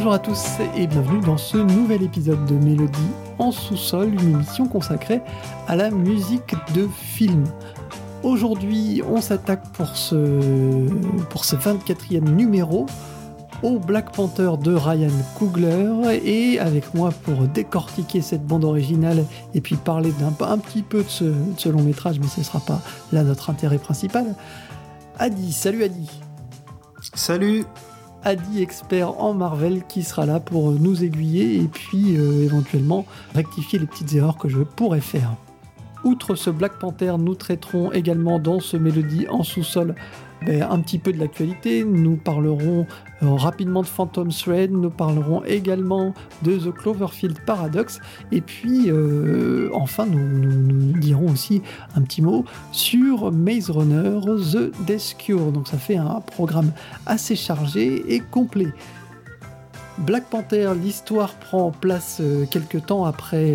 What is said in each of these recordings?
Bonjour à tous et bienvenue dans ce nouvel épisode de Mélodie en sous-sol, une émission consacrée à la musique de film. Aujourd'hui, on s'attaque pour ce, pour ce 24e numéro au Black Panther de Ryan Coogler et avec moi pour décortiquer cette bande originale et puis parler d'un un petit peu de ce, long métrage, mais ce ne sera pas là notre intérêt principal. Adi, salut Adi. Salut. Adi, expert en Marvel, qui sera là pour nous aiguiller et puis euh, éventuellement rectifier les petites erreurs que je pourrais faire. Outre ce Black Panther, nous traiterons également dans ce Mélodie en sous-sol ben, un petit peu de l'actualité. Nous parlerons euh, rapidement de Phantom Thread, nous parlerons également de The Cloverfield Paradox, et puis euh, enfin nous, dirons aussi un petit mot sur Maze Runner The Death Cure. Donc ça fait un programme assez chargé et complet. Black Panther, l'histoire prend place euh, quelques temps après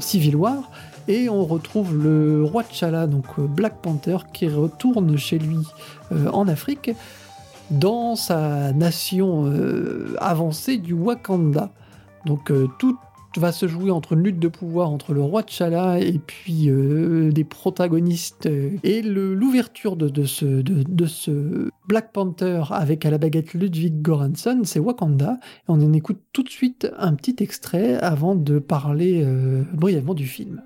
Civil War. Et on retrouve le roi T'Challa, donc euh, Black Panther, qui retourne chez lui euh, en Afrique, dans sa nation euh, avancée du Wakanda. Donc tout va se jouer entre une lutte de pouvoir entre le roi T'Challa et puis euh, des protagonistes. Et l'ouverture de, ce, de, ce Black Panther avec à la baguette Ludwig Göransson, c'est Wakanda. Et on en écoute tout de suite un petit extrait avant de parler euh, brièvement du film.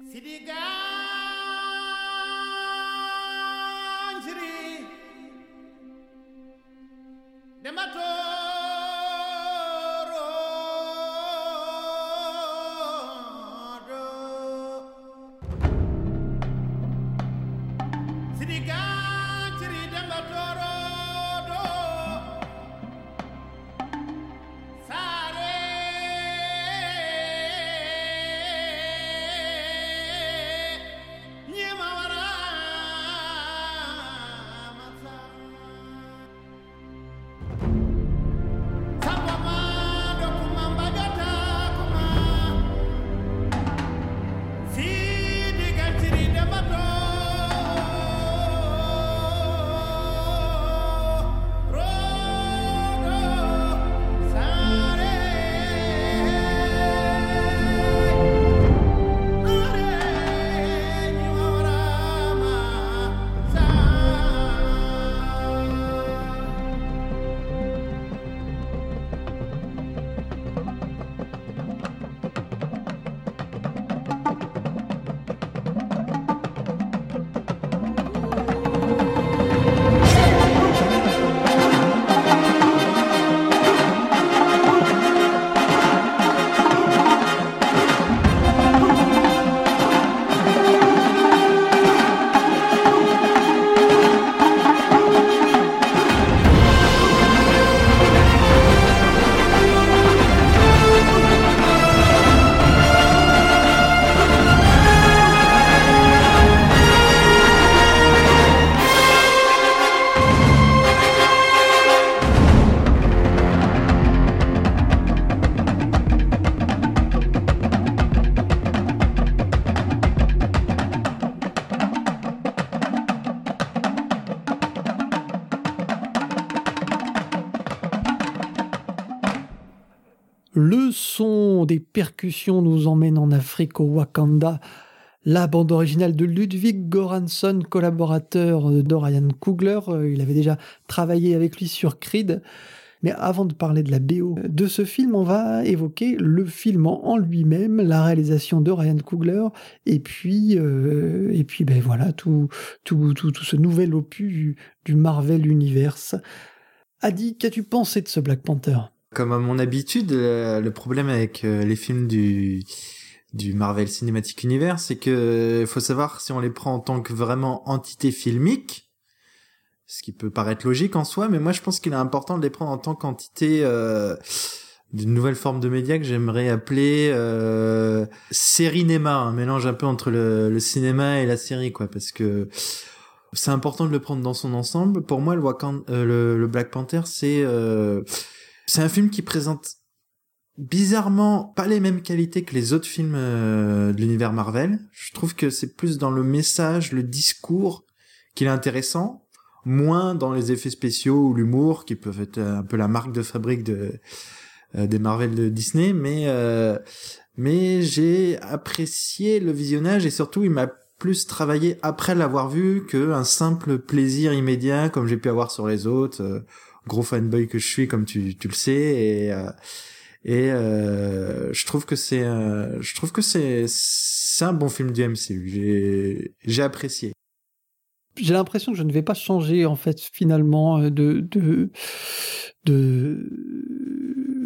Nous emmène en Afrique au Wakanda. La bande originale de Ludwig Göransson, collaborateur de Ryan Coogler, euh, il avait déjà travaillé avec lui sur Creed. Mais avant de parler de la BO de ce film, on va évoquer le film en lui-même, la réalisation de Ryan Coogler, et puis, euh, et puis ben voilà, tout, tout, tout, tout ce nouvel opus du Marvel Universe. Adi, qu'as-tu pensé de ce Black Panther? Comme à mon habitude, euh, le problème avec euh, les films du du Marvel Cinematic Universe, c'est que faut savoir si on les prend en tant que vraiment entité filmique, ce qui peut paraître logique en soi, mais moi je pense qu'il est important de les prendre en tant qu'entité euh, d'une nouvelle forme de média que j'aimerais appeler euh, série-néma, un mélange un peu entre le, le, cinéma et la série, quoi, parce que c'est important de le prendre dans son ensemble. Pour moi, le, le, le Black Panther, c'est c'est un film qui présente bizarrement pas les mêmes qualités que les autres films euh, de l'univers Marvel. Je trouve que c'est plus dans le message, le discours qu'il est intéressant. moins dans les effets spéciaux ou l'humour qui peuvent être un peu la marque de fabrique euh, des Marvel de Disney, mais euh, mais j'ai apprécié le visionnage et surtout il m'a plus travaillé après l'avoir vu que un simple plaisir immédiat comme j'ai pu avoir sur les autres. Euh, gros fanboy que je suis, comme tu, tu le sais, et et je trouve que c'est je trouve que c'est c'est un bon film du MCU. J'ai j'ai apprécié j'ai l'impression que je ne vais pas changer en fait finalement de de de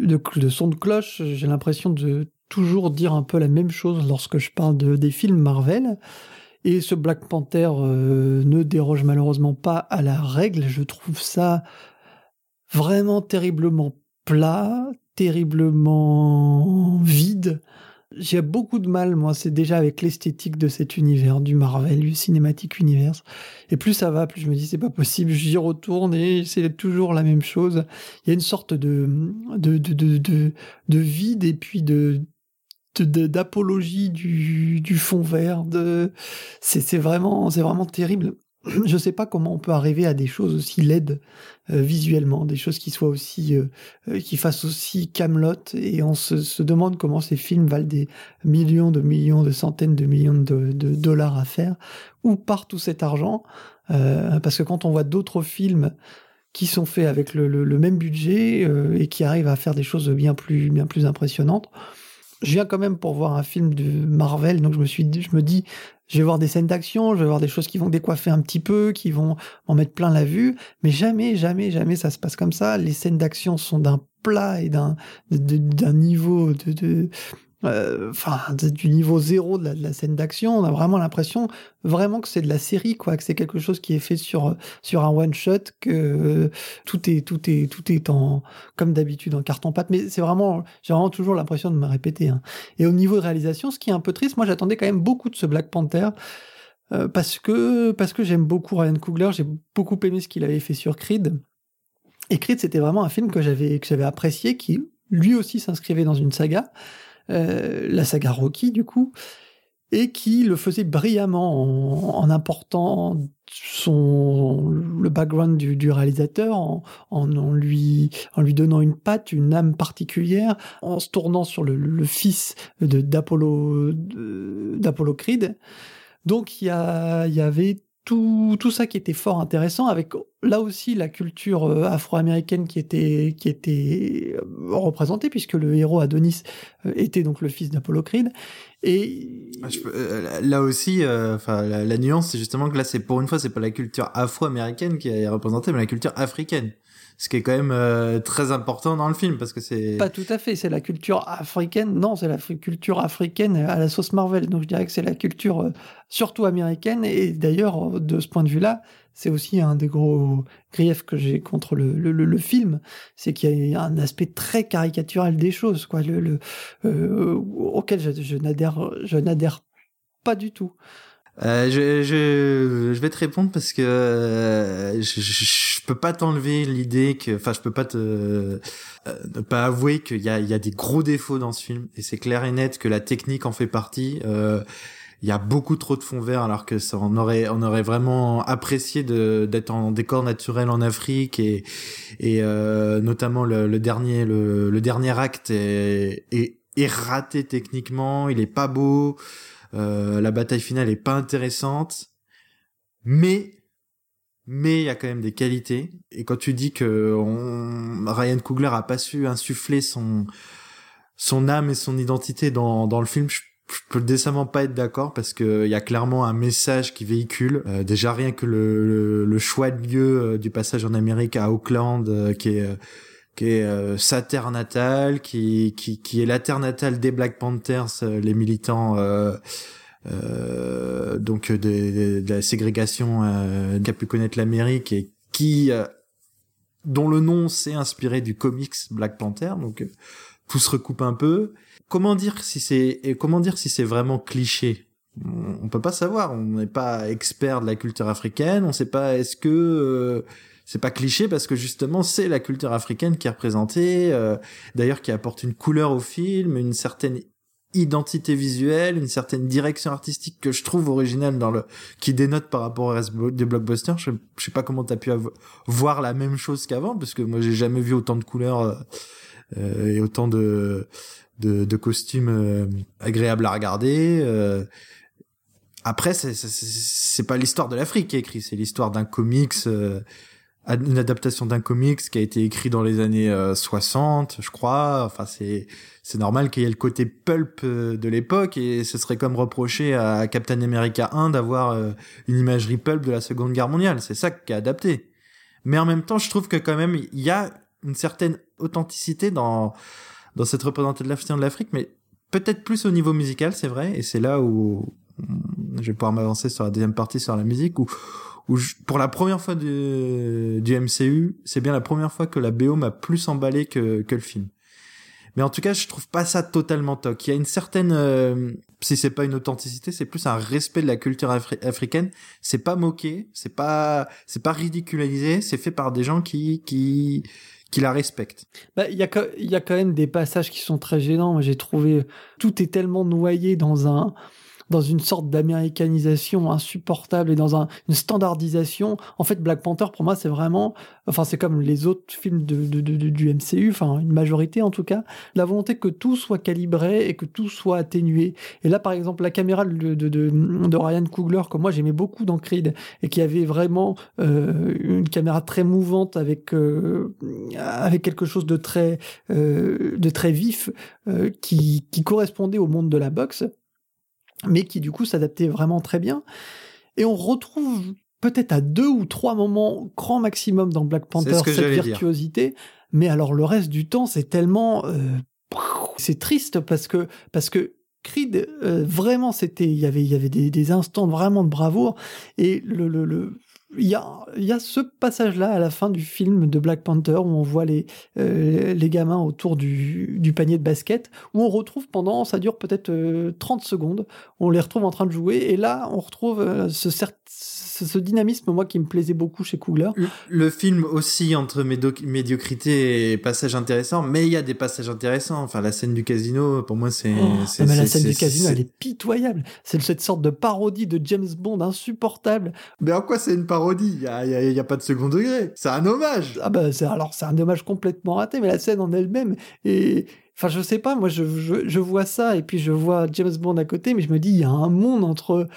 de, son de cloche. J'ai l'impression de toujours dire un peu la même chose lorsque je parle de, des films Marvel. Et ce Black Panther euh, ne déroge malheureusement pas à la règle. Je trouve ça vraiment terriblement plat, terriblement vide. J'ai beaucoup de mal, moi, c'est déjà avec l'esthétique de cet univers, du Marvel, du Cinematic Universe. Et plus ça va, plus je me dis, c'est pas possible, j'y retourne et c'est toujours la même chose. Il y a une sorte de, de, de, de, de, vide et puis de, d'apologie du, du fond vert. De... C'est, vraiment, c'est vraiment terrible. je ne sais pas comment on peut arriver à des choses aussi laides euh, visuellement, des choses qui soient aussi, euh, euh, qui fassent aussi Camelot, et on se, demande comment ces films valent des millions de millions, de centaines de millions de, dollars à faire, où part tout cet argent, parce que quand on voit d'autres films qui sont faits avec le, le même budget et qui arrivent à faire des choses bien plus, bien plus impressionnantes, je viens quand même pour voir un film de Marvel, donc je me suis, je me dis, je vais voir des scènes d'action, je vais voir des choses qui vont décoiffer un petit peu, qui vont m'en mettre plein la vue, mais jamais, jamais, jamais ça se passe comme ça. Les scènes d'action sont d'un plat et d'un d'un niveau de, de euh, enfin du niveau zéro de la, scène d'action on a vraiment l'impression vraiment que c'est de la série quoi que c'est quelque chose qui est fait sur sur un one shot que euh, tout est tout est tout est en comme d'habitude en carton pâte. Mais c'est vraiment j'ai vraiment toujours l'impression de me répéter hein. et au niveau de réalisation ce qui est un peu triste moi j'attendais quand même beaucoup de ce Black Panther euh, parce que parce que j'aime beaucoup Ryan Coogler j'ai beaucoup aimé ce qu'il avait fait sur Creed. Et Creed c'était vraiment un film que j'avais que j'avais apprécié qui lui aussi s'inscrivait dans une saga euh, la saga Rocky du coup, et qui le faisait brillamment en, important son le background du, réalisateur, en, en, lui en lui donnant une patte, une âme particulière, en se tournant sur le, fils de d'Apollo d'Apollo Creed. Donc y, il y avait tout, tout ça qui était fort intéressant, avec là aussi la culture euh, afro-américaine qui était, qui était euh, représentée, puisque le héros Adonis euh, était donc le fils d'Apollo. Et ah, là aussi, enfin la, nuance, c'est justement que là, c'est pour une fois, c'est pas la culture afro-américaine qui est représentée, mais la culture africaine ce qui est quand même euh, très important dans le film parce que c'est pas tout à fait c'est la culture africaine non c'est la culture africaine à la sauce Marvel donc je dirais que c'est la culture euh, surtout américaine et d'ailleurs de ce point de vue là c'est aussi un des gros griefs que j'ai contre le, le, le, film c'est qu'il y a un aspect très caricatural des choses quoi le, euh, auquel je, je n'adhère pas du tout euh, je, je, je, vais te répondre parce que euh, je, je, peux pas t'enlever l'idée que, enfin, je peux pas te euh, ne pas avouer qu'il y a, il y a des gros défauts dans ce film. Et c'est clair et net que la technique en fait partie. Euh, il y a beaucoup trop de fond vert alors que ça on aurait on aurait vraiment apprécié de d'être en décor naturel en Afrique et et notamment le, le, dernier le, le dernier acte est, est, est raté techniquement. Il est pas beau. euh, la bataille finale est pas intéressante, mais mais il y a quand même des qualités. Et quand tu dis que Ryan Coogler a pas su insuffler son son âme et son identité dans dans le film, je, peux décemment pas être d'accord parce que il y a clairement un message qui véhicule. Euh, déjà rien que le, le, choix de lieu euh, du passage en Amérique à Auckland, qui est qui est euh, sa terre natale, qui, qui, qui est la terre natale des Black Panthers, euh, les militants euh, euh donc de, de, la ségrégation euh, qu'a pu connaître l'Amérique et qui dont le nom s'est inspiré du comics Black Panther, donc tout se recoupe un peu. Comment dire si c'est comment dire si c'est vraiment cliché? On, on peut pas savoir, on n'est pas expert de la culture africaine, on sait pas est-ce que c'est pas cliché parce que justement c'est la culture africaine qui est représentée, euh, d'ailleurs qui apporte une couleur au film, une certaine identité visuelle, une certaine direction artistique que je trouve originale dans le, qui dénote par rapport au reste des blockbusters. Je, je sais pas comment t'as pu voir la même chose qu'avant, parce que moi j'ai jamais vu autant de couleurs euh, euh et autant de, de, de costumes euh, agréables à regarder. Euh. Après, c'est pas l'histoire de l'Afrique qui est écrit, c'est l'histoire d'un comics une adaptation d'un comics qui a été écrit dans les années 60, je crois. Enfin, c'est c'est normal qu'il y ait le côté pulp euh, de l'époque et ce serait comme reprocher à Captain America 1 d'avoir euh, une imagerie pulp de la Seconde Guerre mondiale. C'est ça qui est adapté. Mais en même temps, je trouve que quand même il y a une certaine authenticité dans dans cette représentation de l'Afrique, mais peut-être plus au niveau musical, c'est vrai. Et c'est là où je vais pouvoir m'avancer sur la deuxième partie sur la musique où pour la première fois du, MCU, c'est bien la première fois que la BO m'a plus emballé que, que le film. Mais en tout cas, je trouve pas ça totalement toc. Il y a une certaine, euh, si c'est pas une authenticité, c'est plus un respect de la culture africaine. C'est pas moqué, c'est pas, c'est pas ridiculisé, c'est fait par des gens qui, qui, qui la respectent. Bah, il y a, il y a quand même des passages qui sont très gênants. J'ai trouvé, tout est tellement noyé dans un, dans une sorte d'américanisation insupportable et dans un, une standardisation. En fait, Black Panther, pour moi, c'est vraiment, enfin, c'est comme les autres films du MCU, enfin, une majorité en tout cas, la volonté que tout soit calibré et que tout soit atténué. Et là, par exemple, la caméra de, Ryan Coogler, que moi j'aimais beaucoup dans Creed, et qui avait vraiment euh, une caméra très mouvante avec, euh, avec quelque chose de très, euh, de très vif, euh, qui, qui correspondait au monde de la boxe mais qui du coup s'adaptait vraiment très bien. Et on retrouve peut-être à deux ou trois moments grand maximum dans Black Panther cette virtuosité, mais alors le reste du temps c'est tellement euh, c'est triste parce que parce que Creed euh, vraiment c'était il y avait il y avait des, des, instants vraiment de bravoure. Et le, le, le il y a, y a ce passage-là à la fin du film de Black Panther où on voit les, euh, les gamins autour du, du, panier de basket, où on retrouve pendant, ça dure peut-être 30 secondes, on les retrouve en train de jouer, et là on retrouve ce, ce dynamisme, moi, qui me plaisait beaucoup chez Coogler. Le, film aussi entre médiocrité et passages intéressants, mais il y a des passages intéressants. Enfin, la scène du casino, pour moi, c'est. Oh, la scène du casino, elle est pitoyable. C'est cette sorte de parodie de James Bond insupportable. Mais en quoi c'est une parodie? Il n'y a, pas de second degré. C'est un hommage. Ah bah, alors, c'est un hommage complètement raté, mais la scène en elle-même est. Enfin, je sais pas, moi, je, je, je vois ça et puis je vois James Bond à côté, mais je me dis, il y a un monde entre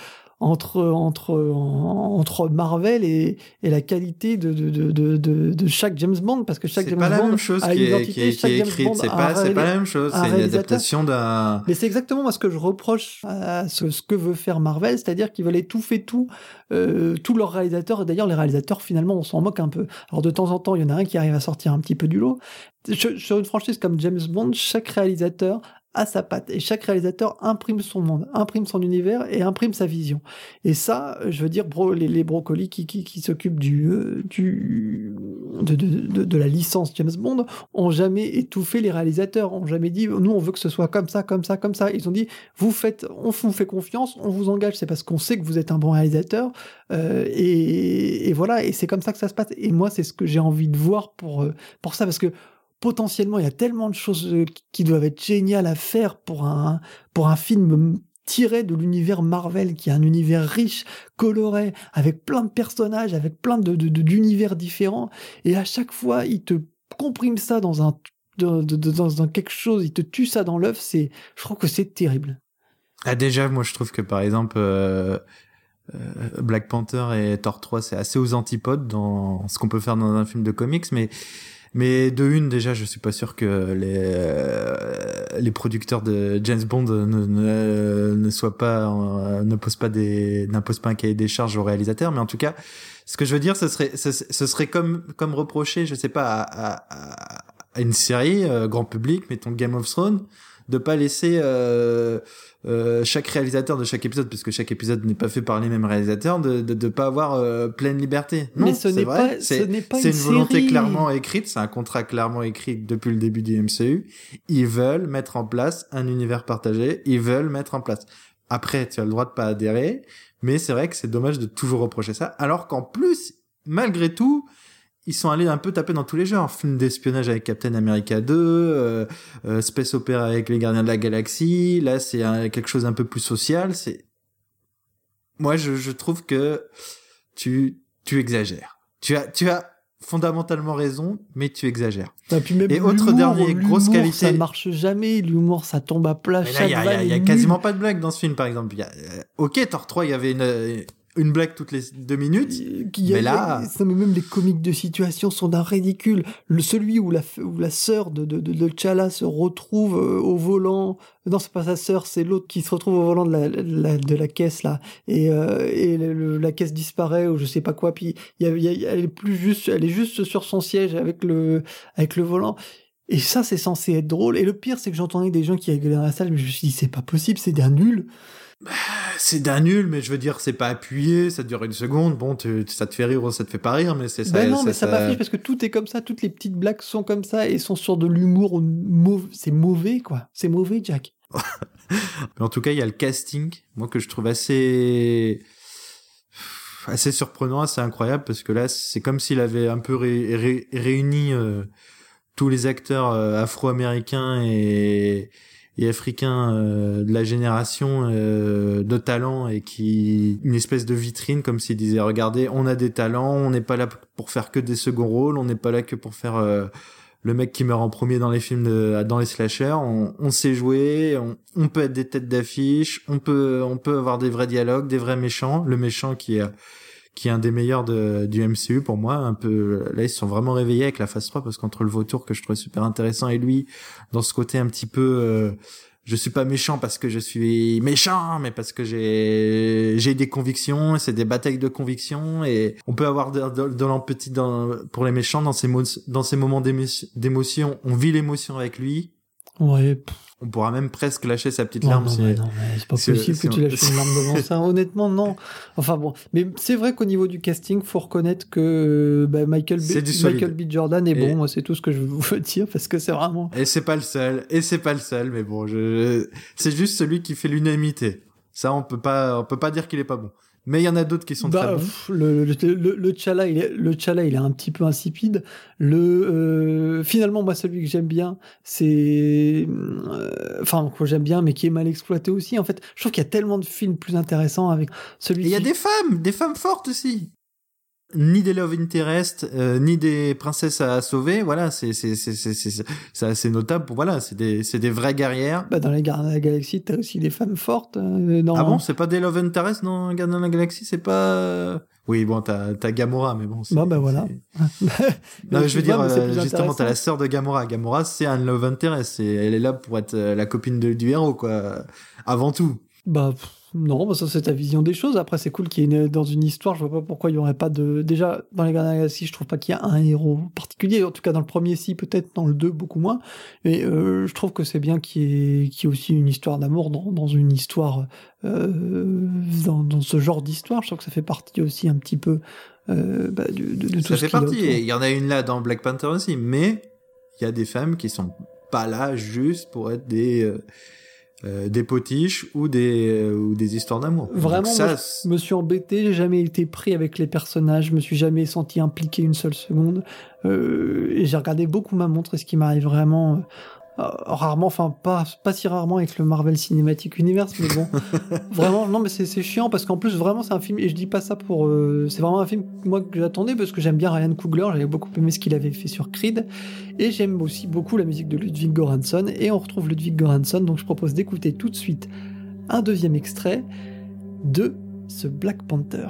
entre, entre, entre Marvel et, et la qualité de, de, de, de, de chaque James Bond, parce que chaque James pas Bond la même chose a une identité, qui est, écrite, c'est pas, c'est pas la même chose, c'est une adaptation d'un... Mais c'est exactement moi ce que je reproche à ce, ce que veut faire Marvel, c'est-à-dire qu'ils veulent étouffer tout, euh, tous leurs réalisateurs, et d'ailleurs les réalisateurs finalement on s'en moque un peu. Alors de temps en temps il y en a un qui arrive à sortir un petit peu du lot. Sur une franchise comme James Bond, chaque réalisateur à sa patte. Et chaque réalisateur imprime son monde, imprime son univers et imprime sa vision. Et ça, je veux dire, les, les brocolis qui, qui, qui s'occupent du, euh, du, de, la licence James Bond ont jamais étouffé les réalisateurs, ont jamais dit, nous, on veut que ce soit comme ça, comme ça, comme ça. Ils ont dit, vous faites, on vous fait confiance, on vous engage, c'est parce qu'on sait que vous êtes un bon réalisateur. Euh, et, et, voilà, et c'est comme ça que ça se passe. Et moi, c'est ce que j'ai envie de voir pour, euh, pour ça, parce que potentiellement, il y a tellement de choses euh, qui doivent être géniales à faire pour un, pour un film tiré de l'univers Marvel, qui est un univers riche, coloré, avec plein de personnages, avec plein de, d'univers différents. Et à chaque fois, il te comprime ça dans un, dans, dans, quelque chose, il te tue ça dans l'œuf. C'est, je crois que c'est terrible. Ah, déjà, moi, je trouve que par exemple, euh, euh, Black Panther et Thor 3, c'est assez aux antipodes dans ce qu'on peut faire dans un film de comics, mais mais de une, déjà, je suis pas sûr que les, euh, les producteurs de James Bond ne, ne, ne soient pas, euh, ne posent pas des, n'imposent pas un cahier des charges aux réalisateurs. Mais en tout cas, ce que je veux dire, ce serait, ce, serait comme, comme reprocher, je sais pas, à, à, une série, euh, grand public, mettons Game of Thrones, de pas laisser euh, euh, chaque réalisateur de chaque épisode, puisque chaque épisode n'est pas fait par les mêmes réalisateurs, de de, de pas avoir euh, pleine liberté. Non, Mais ce n'est pas, ce c'est une, volonté clairement écrite, c'est un contrat clairement écrit depuis le début du MCU. Ils veulent mettre en place un univers partagé, ils veulent mettre en place. Après, tu as le droit de pas adhérer, mais c'est vrai que c'est dommage de toujours reprocher ça, alors qu'en plus, malgré tout, ils sont allés un peu taper dans tous les genres. Film d'espionnage avec Captain America 2, euh, euh, Space Opera avec les Gardiens de la Galaxie. Là, c'est quelque chose un peu plus social. C'est moi, je, je trouve que tu tu exagères. Tu as tu as fondamentalement raison, mais tu exagères. Et, puis même et autre dernier grosse qualité, ça marche jamais. L'humour, ça tombe à plat. Il y a, y a quasiment pas de blague dans ce film, par exemple. Y a, euh, ok, Thor 3, il y avait une une blague toutes les deux minutes. mais là, même les comiques de situation sont d'un ridicule. Le celui où la où la sœur de de, de, Chala se retrouve euh, au volant. Non, c'est pas sa sœur, c'est l'autre qui se retrouve au volant de la, de la caisse là. Et euh, et la caisse disparaît ou je sais pas quoi. Puis il y a, elle est plus juste, elle est juste sur son siège avec le avec le volant. Et ça, c'est censé être drôle. Et le pire, c'est que j'entendais des gens qui rigolaient dans la salle, mais je me suis dit, c'est pas possible, c'est d'un nul. Bah, c'est d'un nul, mais je veux dire, c'est pas appuyé, ça dure une seconde. Bon, ça te fait rire ou ça te fait pas rire, mais c'est ça. Ben non, mais ça, ça... parce que tout est comme ça, toutes les petites blagues sont comme ça et sont sur de l'humour. C'est mauvais, quoi. C'est mauvais, Jack. mais en tout cas, il y a le casting, moi que je trouve assez assez surprenant, assez incroyable, parce que là, c'est comme s'il avait un peu réuni euh, tous les acteurs euh, afro-américains et et africains euh, de la génération euh, de talent et qui une espèce de vitrine comme s'ils disaient regardez on a des talents on n'est pas là pour faire que des seconds rôles on n'est pas là que pour faire euh, le mec qui meurt en premier dans les films de, dans les slashers. On, on sait jouer on, on, peut être des têtes d'affiche on peut on peut avoir des vrais dialogues des vrais méchants. Le méchant qui est qui est un des meilleurs de, du MCU pour moi. Un peu là, ils se sont vraiment réveillés avec la phase 3 parce qu'entre le vautour que je trouvais super intéressant et lui, dans ce côté un petit peu, euh, je suis pas méchant parce que je suis méchant, mais parce que j'ai j'ai des convictions. C'est des batailles de convictions et on peut avoir de, de, de pour les méchants dans ces dans ces moments d'émotion. On vit l'émotion avec lui. Ouais on pourra même presque lâcher sa petite larme. c'est pas possible que tu lâches une larme devant ça. Honnêtement, non. Enfin bon, mais c'est vrai qu'au niveau du casting, faut reconnaître que bah, Michael, B... Michael B. Jordan est bon. C'est tout ce que je veux dire parce que c'est vraiment. Et c'est pas le seul. Et c'est pas le seul. Mais bon, je... c'est juste celui qui fait l'unanimité. Ça, on peut pas, on peut pas dire qu'il est pas bon. Mais il y en a d'autres qui sont bah, très bons. Le, le, le, Chala, il est, le Chala, il est un petit peu insipide. Le, euh, finalement, moi, celui que j'aime bien, c'est, euh, enfin, que j'aime bien, mais qui est mal exploité aussi. En fait, je trouve qu'il y a tellement de films plus intéressants avec celui. Il y a des femmes, des femmes fortes aussi ni des love interest euh, ni des princesses à sauver. Voilà c'est c'est c'est c'est c'est assez notable pour voilà c'est des c'est des vraies guerrières. Bah dans les Gardiens de la Galaxie t'as aussi des femmes fortes euh, ah bon c'est pas des love interest dans Gardiens de la Galaxie c'est pas oui bon t'as t'as Gamora mais bon bah bah voilà. non je veux dire euh, justement t'as la sœur de Gamora. Gamora c'est un love interest et elle est là pour être la copine de, du héros quoi avant tout. Bah non, bah, ça c'est ta vision des choses. Après, c'est cool qu'il y ait dans une histoire. Je vois pas pourquoi il y aurait pas de. Déjà, dans les Gardiens de la Galaxie, je trouve pas qu'il y a un héros particulier. En tout cas, dans le premier, si, peut-être dans le 2, beaucoup moins. Mais euh, je trouve que c'est bien qu'il y, ait, qu'il y ait aussi une histoire d'amour dans, dans une histoire. Euh, dans, dans ce genre d'histoire. Je trouve que ça fait partie aussi un petit peu euh, bah, de, de, tout ça fait partie. Il y en a une là dans Black Panther aussi. Mais il y a des femmes qui sont pas là juste pour être des euh, des potiches ou des, euh, ou des histoires d'amour. Vraiment, ça, je me suis embêté, j'ai jamais été pris avec les personnages, je me suis jamais senti impliqué une seule seconde. Euh, et j'ai regardé beaucoup ma montre, et ce qui m'arrive vraiment rarement, enfin pas pas si rarement avec le Marvel Cinematic Universe, mais bon, vraiment non mais c'est chiant parce qu'en plus vraiment c'est un film et je dis pas ça pour, euh, c'est vraiment un film moi que j'attendais parce que j'aime bien Ryan Coogler, j'avais beaucoup aimé ce qu'il avait fait sur Creed et j'aime aussi beaucoup la musique de Ludwig Göransson et on retrouve Ludwig Göransson donc je propose d'écouter tout de suite un deuxième extrait de ce Black Panther.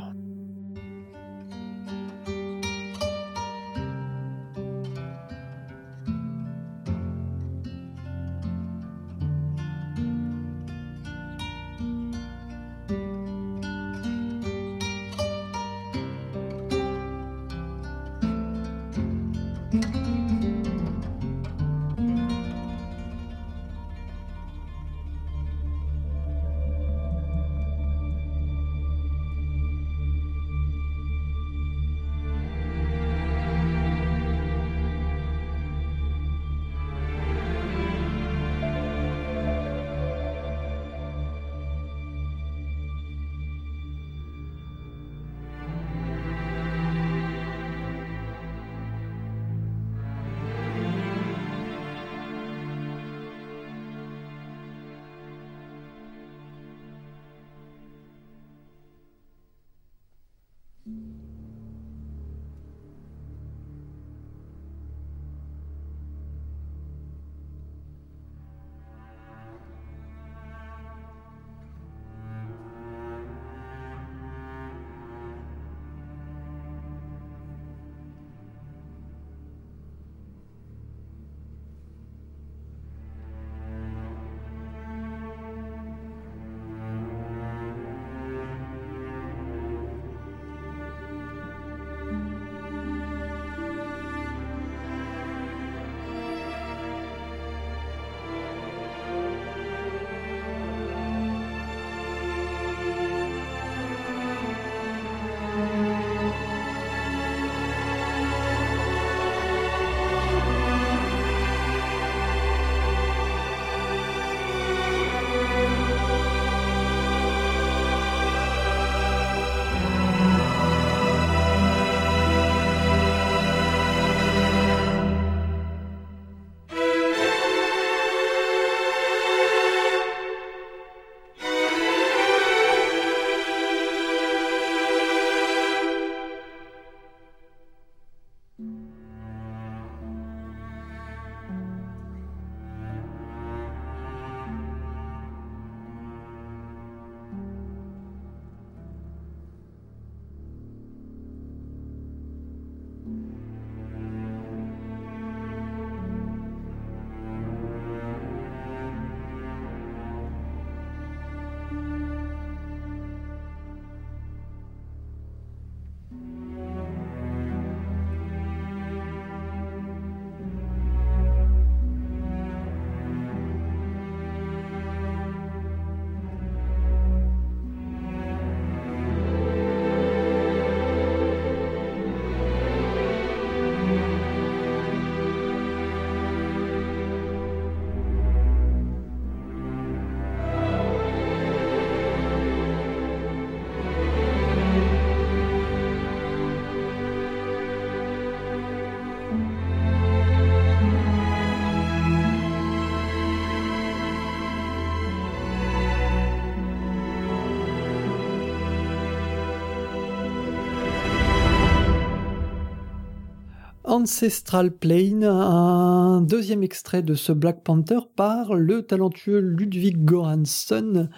Ancestral Plane, un deuxième extrait de ce Black Panther par le talentueux Ludwig Göransson,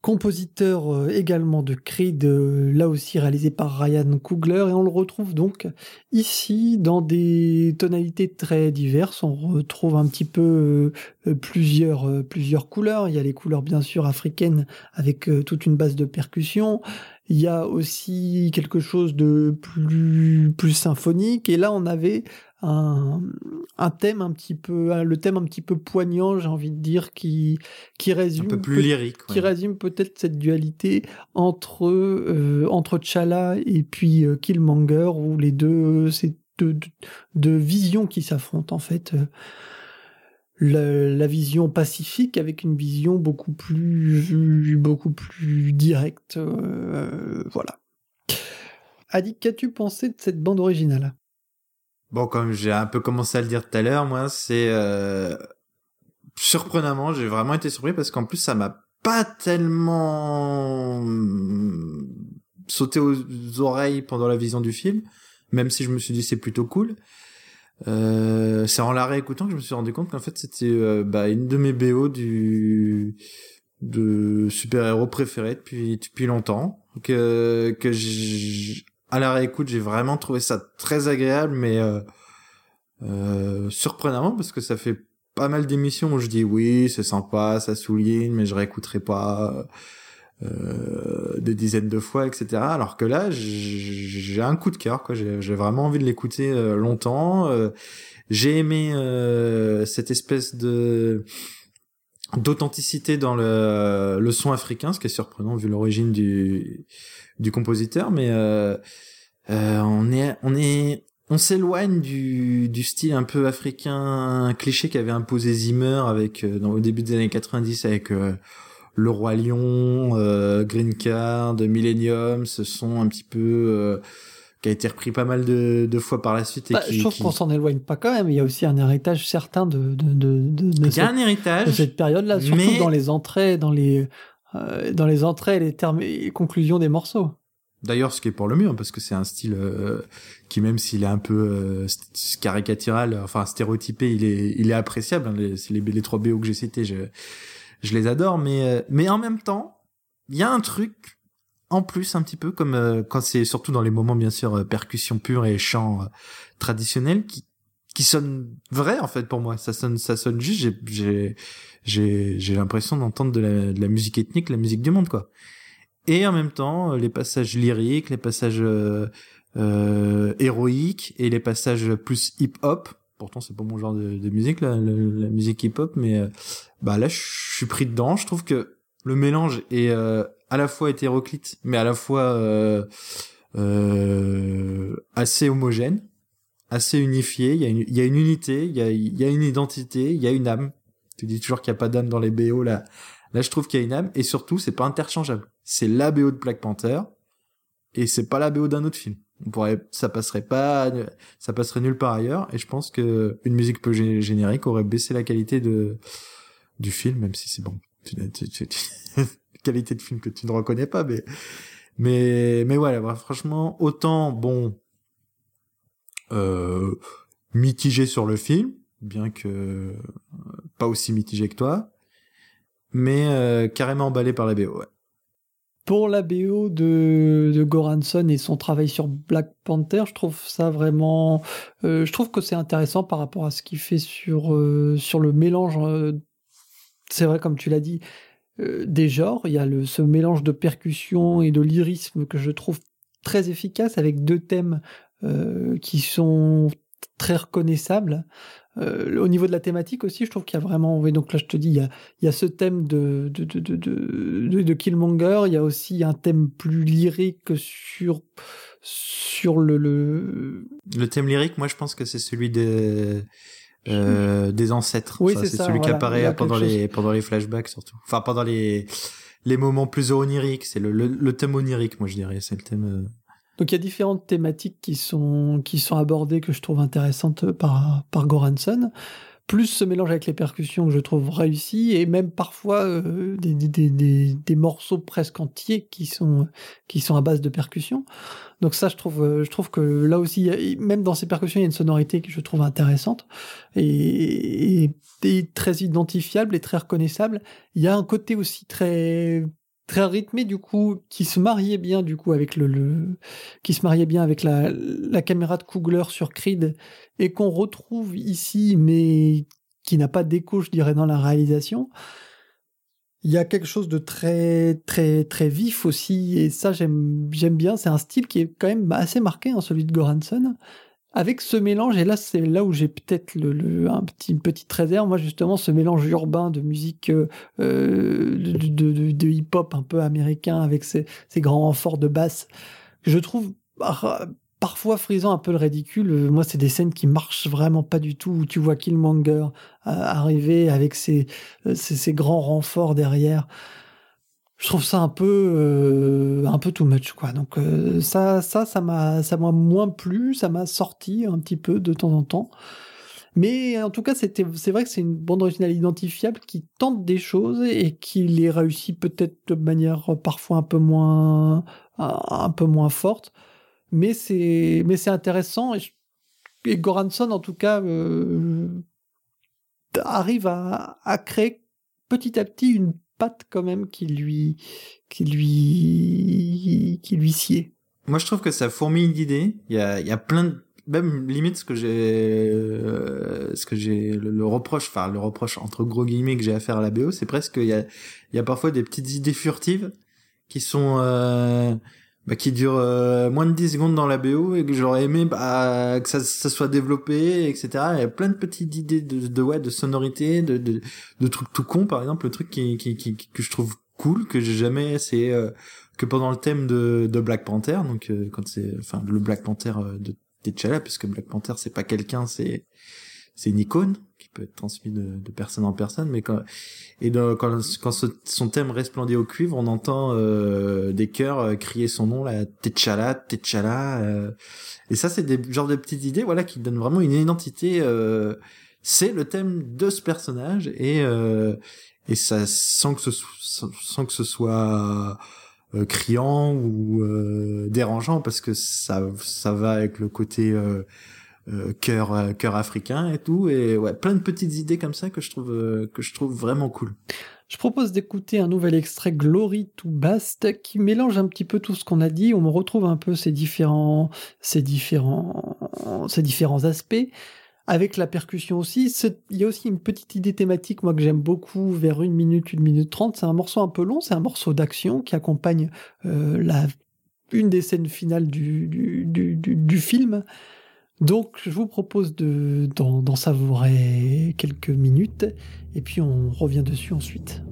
compositeur euh, également de Creed, euh, là aussi réalisé par Ryan Coogler, et on le retrouve donc ici dans des tonalités très diverses. On retrouve un petit peu euh, plusieurs, plusieurs couleurs. Il y a les couleurs bien sûr africaines avec toute une base de percussion. Il y a aussi quelque chose de plus, plus symphonique. Et là, on avait un, un thème un petit peu, le thème un petit peu poignant, j'ai envie de dire, qui, qui résume. Un peu plus lyrique. Qui résume peut-être cette dualité entre, euh, entre Chala et puis euh, Killmonger, où les deux, c'est deux, deux, visions qui s'affrontent, en fait. La, vision pacifique avec une vision beaucoup plus beaucoup plus directe euh, voilà Adi qu'as-tu pensé de cette bande originale? Bon, comme j'ai un peu commencé à le dire tout à l'heure, moi, c'est euh, surprenamment, j'ai vraiment été surpris parce qu'en plus, ça m'a pas tellement hum, sauté aux oreilles pendant la vision du film, même si je me suis dit c'est plutôt cool. Euh, c'est en la réécoutant que je me suis rendu compte qu'en fait c'était euh, bah, une de mes BO du de super-héros préférés depuis depuis longtemps. Que que à la réécoute, j'ai vraiment trouvé ça très agréable, mais euh, euh, surprenamment parce que ça fait pas mal d'émissions où je dis oui, c'est sympa, ça souligne, mais je réécouterai pas euh, des dizaines de fois, etc. Alors que là, j'ai un coup de cœur, quoi. J'ai vraiment envie de l'écouter euh, longtemps. Euh, j'ai aimé euh, cette espèce de d'authenticité dans le, le son africain, ce qui est surprenant vu l'origine du du compositeur, mais euh, euh, on est on est on s'éloigne du, du style un peu africain cliché qu'avait imposé Zimmer avec euh, dans au début des années 90 avec le roi lion, Green Card, Millennium, ce son un petit peu qui a été repris pas mal de, de fois par la suite. Et bah, qui, je trouve qu'on s'en éloigne pas quand même. Il y a aussi un héritage certain de de de, de, a un héritage de cette période-là, surtout mais... dans les entrées, dans les euh, dans les entrées et les termes et conclusions des morceaux. D'ailleurs, ce qui est pour le mieux, hein, parce que c'est un style euh, qui, même s'il est un peu euh, caricatural, enfin stéréotypé, il est, il est appréciable. Hein, les, les, les trois BO que j'ai cités, je, je les adore, mais, euh, mais en même temps, il y a un truc en plus un petit peu comme euh, quand c'est surtout dans les moments bien sûr euh, percussion pure et chant traditionnel qui qui sonne vrai en fait pour moi. Ça sonne ça sonne juste. J'ai j'ai j'ai j'ai l'impression d'entendre de la, de la musique ethnique, la musique du monde quoi et en même temps les passages lyriques, les passages euh, euh, héroïques et les passages plus hip-hop. Pourtant, c'est pas mon genre de, de musique, la, la, musique hip-hop, mais euh, bah là, je suis pris dedans. Je trouve que le mélange est euh, à la fois hétéroclite, mais à la fois euh, assez homogène, assez unifié. Il y a une, y a une unité, il y a, y a une identité, il y a une âme. Tu dis toujours qu'il n'y a pas d'âme dans les BO là. Là, je trouve qu'il y a une âme et surtout, c'est pas interchangeable. C'est la BO de Black Panther et c'est pas la BO d'un autre film. On pourrait, ça passerait pas, ça passerait nulle part ailleurs. Et je pense que une musique peu générique aurait baissé la qualité de du film, même si c'est bon, qualité de film que tu ne reconnais pas, mais mais mais voilà, franchement, autant bon, euh, mitigé sur le film, bien que euh, pas aussi mitigé que toi mais euh, carrément emballé par la BO. Ouais. Pour la BO de, Goranson et son travail sur Black Panther, je trouve ça vraiment, euh, je trouve que c'est intéressant par rapport à ce qu'il fait sur euh, le mélange. Euh, c'est vrai, comme tu l'as dit, des genres. Il y a ce mélange de percussion et de lyrisme que je trouve très efficace avec deux thèmes qui sont très reconnaissables. Euh, au niveau de la thématique aussi, je trouve qu'il y a vraiment. Oui, donc là, je te dis, il y a, il y a ce thème de, de, de, de, de, Killmonger. Il y a aussi un thème plus lyrique sur sur le le. Le thème lyrique, moi, je pense que c'est celui des euh, des ancêtres. Oui, c'est celui qui voilà, apparaît pendant les pendant les flashbacks surtout. Enfin, pendant les les moments plus oniriques. C'est le, le le thème onirique, moi, je dirais. C'est le thème. Donc il y a différentes thématiques qui sont qui sont abordées que je trouve intéressantes par par Goranson. plus ce mélange avec les percussions que je trouve réussi et même parfois euh, des, des, des, des, morceaux presque entiers qui sont qui sont à base de percussions. Donc ça, je trouve euh, je trouve que là aussi, même dans ces percussions, il y a une sonorité que je trouve intéressante et, et, très identifiable et très reconnaissable. Il y a un côté aussi très très rythmé du coup qui se mariait bien du coup avec le, qui se mariait bien avec la, la caméra de Kugler sur Creed et qu'on retrouve ici mais qui n'a pas d'écho je dirais dans la réalisation. Il y a quelque chose de très très très vif aussi et ça j'aime j'aime bien. C'est un style qui est quand même assez marqué hein, celui de Goranson avec ce mélange, et là c'est là où j'ai peut-être le, un petit, une petite réserve, moi justement ce mélange urbain de musique euh, euh de, de, hip-hop un peu américain avec ces, grands renforts de basse, je trouve parfois frisant un peu le ridicule. Moi c'est des scènes qui marchent vraiment pas du tout, où tu vois Killmonger euh, arriver avec ses, euh, ses, ses grands renforts derrière je trouve ça un peu euh, un peu too much quoi. Donc euh, ça ça ça m'a ça m'a moins plu ça m'a sorti un petit peu de temps en temps. Mais en tout cas c'était c'est vrai que c'est une bande originale identifiable qui tente des choses et qui les réussit peut-être de manière parfois un peu moins un peu moins forte. Mais c'est mais c'est intéressant et, Goranson en tout cas euh, arrive à, à créer petit à petit une patte quand même qui lui, qui lui, qui lui sied. Moi, je trouve que ça fourmille d'idées. Il y a, il y a plein de, même limite ce que j'ai, euh, ce que j'ai, le, reproche, enfin, le reproche entre gros guillemets que j'ai à faire à la BO, c'est presque, il y a, il y a parfois des petites idées furtives qui sont, euh, bah, qui dure euh, moins de 10 secondes dans la BO et que j'aurais aimé bah, que ça, ça soit développé, etc. Il y a plein de petites idées de, de, ouais, de sonorité, de, de, de trucs tout con, par exemple, le truc qui, qui, qui, que je trouve cool, que j'ai jamais, c'est euh, que pendant le thème de, de Black Panther, donc euh, quand c'est, enfin, le Black Panther de T'Challa, puisque Black Panther c'est pas quelqu'un, c'est c'est une icône peut être transmise de, de personne en personne, mais quand et quand, quand son thème resplendit au cuivre, on entend euh, des chœurs euh, crier son nom là, T'Challa, T'Challa, euh, et ça c'est des genres de petites idées, voilà, qui donnent vraiment une identité. Euh, c'est le thème de ce personnage et et ça sans que ce sans que ce soit criant ou dérangeant parce que ça ça va avec le côté euh, cœur euh, cœur africain et tout et ouais plein de petites idées comme ça que je trouve euh, que je trouve vraiment cool. Je propose d'écouter un nouvel extrait Glory to Bast qui mélange un petit peu tout ce qu'on a dit. On retrouve un peu ces différents, ces différents, ces différents aspects. Avec la percussion aussi, il y a aussi une petite idée thématique, moi que j'aime beaucoup, vers une minute, une minute trente. C'est un morceau un peu long, c'est un morceau d'action qui accompagne la une des scènes finales du, du, du, du film. Donc, je vous propose de, d'en savourer quelques minutes et puis on revient dessus ensuite.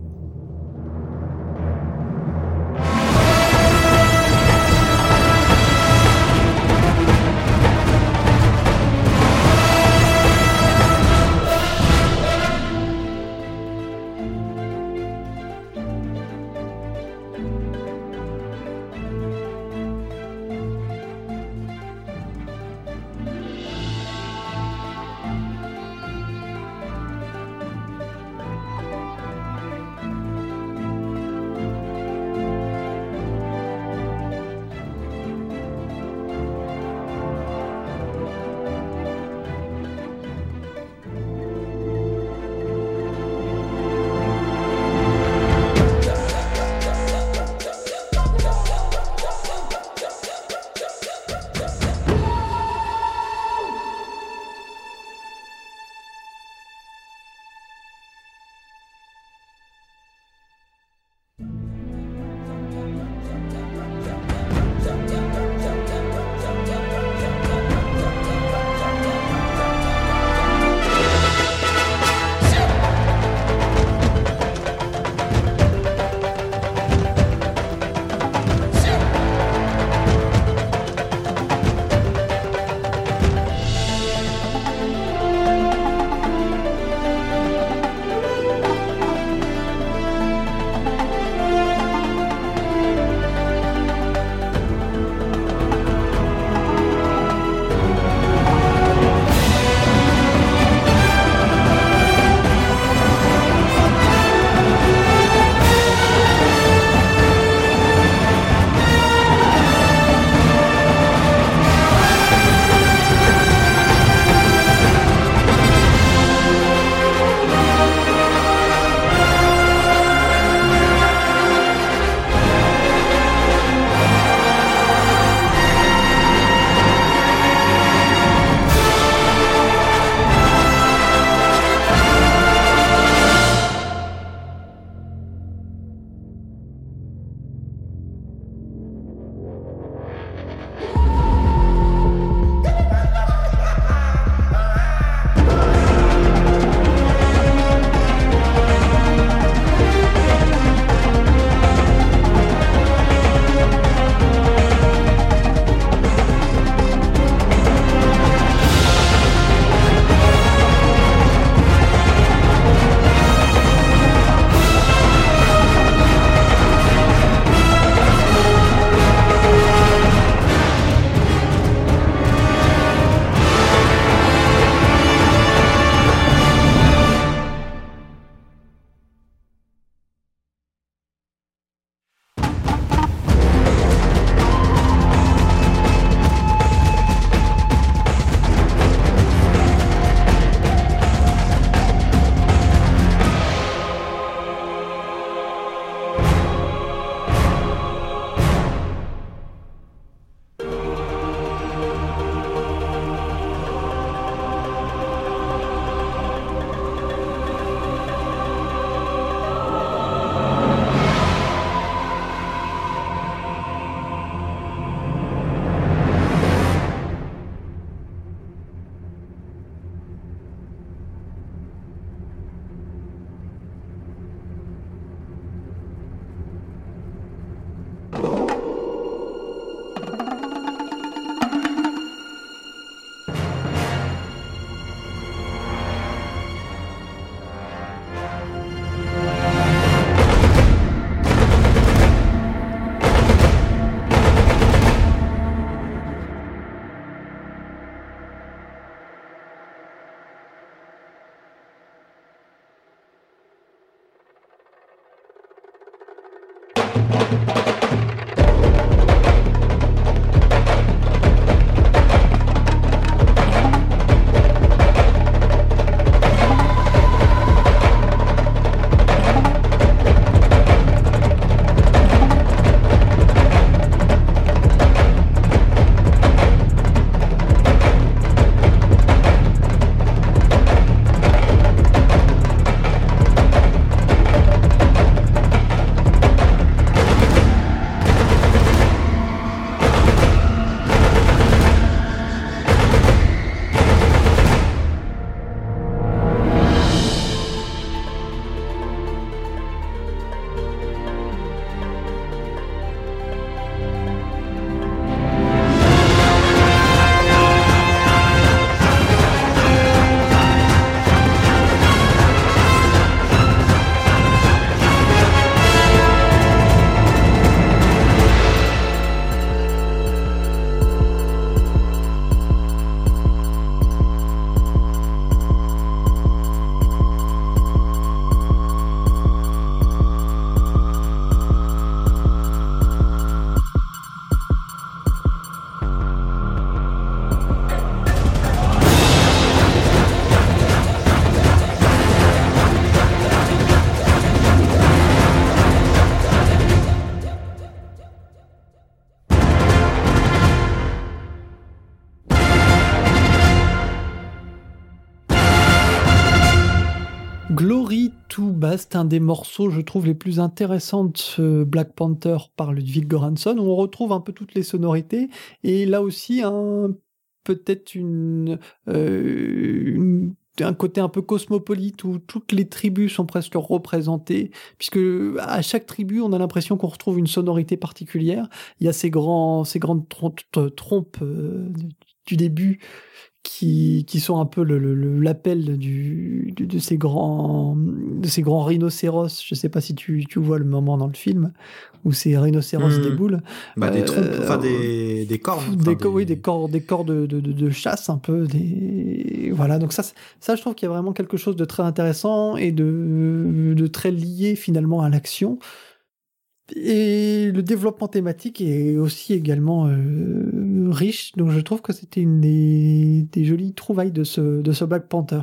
Un des morceaux, je trouve, les plus intéressants de ce Black Panther par Ludwig Göransson, où on retrouve un peu toutes les sonorités, et là aussi, un, peut-être une, euh, un côté un peu cosmopolite où toutes les tribus sont presque représentées, puisque à chaque tribu, on a l'impression qu'on retrouve une sonorité particulière. Il y a ces, grands, grandes trompes, euh, du début qui, qui sont un peu l'appel le, du, de, ces grands de ces grands rhinocéros. Je sais pas si tu, tu vois le moment dans le film où ces rhinocéros mmh. déboulent. Bah, des trompes, euh, enfin des, des cornes. Des, Oui, des corps, des corps de, de, de, chasse un peu. Des... Voilà, donc ça, ça je trouve qu'il y a vraiment quelque chose de très intéressant et de, de très lié finalement à l'action. Et le développement thématique est aussi également euh, riche, donc je trouve que c'était une des, jolies trouvailles de ce, de ce Black Panther.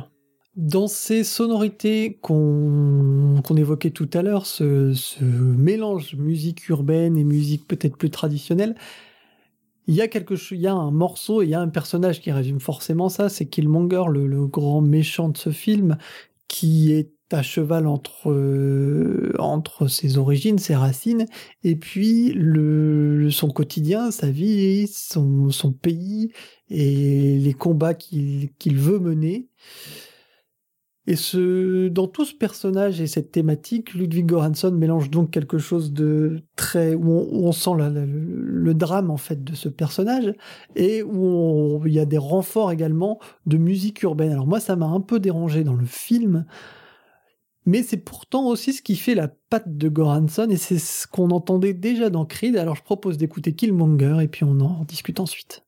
Dans ces sonorités qu'on évoquait tout à l'heure, ce, ce, mélange musique urbaine et musique peut-être plus traditionnelle, il y a quelque il y a un morceau, il y a un personnage qui résume forcément ça, c'est Killmonger, le, le grand méchant de ce film, qui est à cheval entre euh, entre ses origines, ses racines, et puis le, son quotidien, sa vie, son, son pays et les combats qu'il qu'il veut mener. Et ce, dans tout ce personnage et cette thématique, Ludwig Göransson mélange donc quelque chose de très où on, sent le, drame en fait de ce personnage et où il y a des renforts également de musique urbaine. Alors moi, ça m'a un peu dérangé dans le film mais c'est pourtant aussi ce qui fait la patte de Goranson et c'est ce qu'on entendait déjà dans Creed. Alors je propose d'écouter Killmonger et puis on en discute ensuite.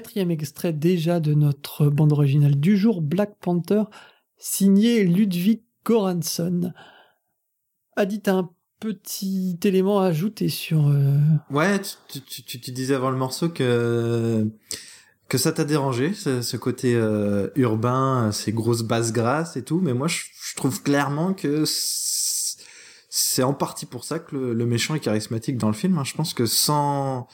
Quatrième extrait déjà de notre bande originale du jour, Black Panther, signé Ludwig Göransson. A dit un petit élément à ajouter sur. Euh, ouais, tu, disais avant le morceau que que ça t'a dérangé, ce, côté euh, urbain, ces grosses basses grasses et tout, mais moi je, trouve clairement que c'est en partie pour ça que le, le, méchant est charismatique dans le film. Hein. Je pense que sans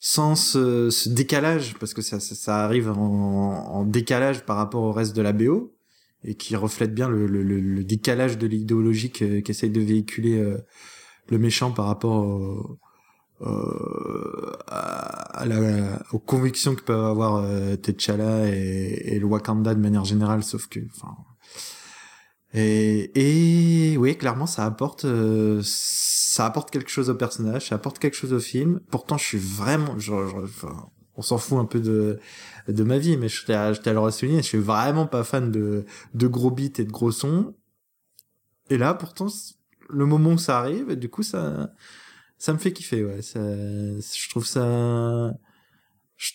sans ce, ce décalage, parce que ça, ça, ça arrive en, en, décalage par rapport au reste de la BO, et qui reflète bien le, le, le décalage de l'idéologie qu'essaye de véhiculer euh, le méchant par rapport au, à, la, aux convictions que peuvent avoir euh, T'Challa et, et, le Wakanda de manière générale, sauf que, enfin, et, oui, clairement, ça apporte, euh, ça apporte quelque chose au personnage, ça apporte quelque chose au film. Pourtant, je suis vraiment, on s'en fout un peu de de ma vie, mais je t'ai à souligner, je suis vraiment pas fan de de gros beats et de gros sons. Et là, pourtant, le moment où ça arrive, du coup, ça ça me fait kiffer, ouais. Ça, je trouve ça, je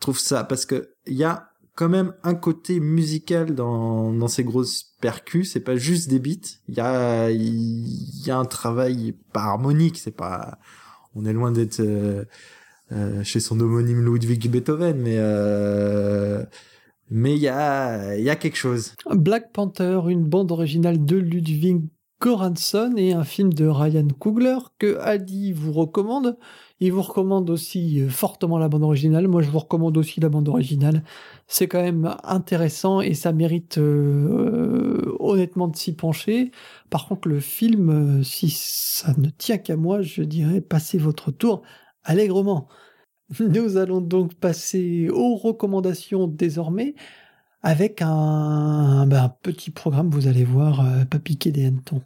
trouve ça parce que il y a quand même un côté musical dans ces grosses percus. C'est pas juste des beats. Il y a un travail pas harmonique. C'est pas, on est loin d'être euh, euh, chez son homonyme Ludwig Beethoven, mais euh, mais il y a quelque chose. Black Panther, une bande originale de Ludwig Göransson et un film de Ryan Coogler que Adi vous recommande. Il vous recommande aussi euh, fortement la bande originale. Moi, je vous recommande aussi la bande originale. C'est quand même intéressant et ça mérite euh, honnêtement de s'y pencher. Par contre, le film, euh, si ça ne tient qu'à moi, je dirais passez votre tour allègrement. Nous allons donc passer aux recommandations désormais avec un, ben, petit programme, vous allez voir, euh, pas piquer des hannetons.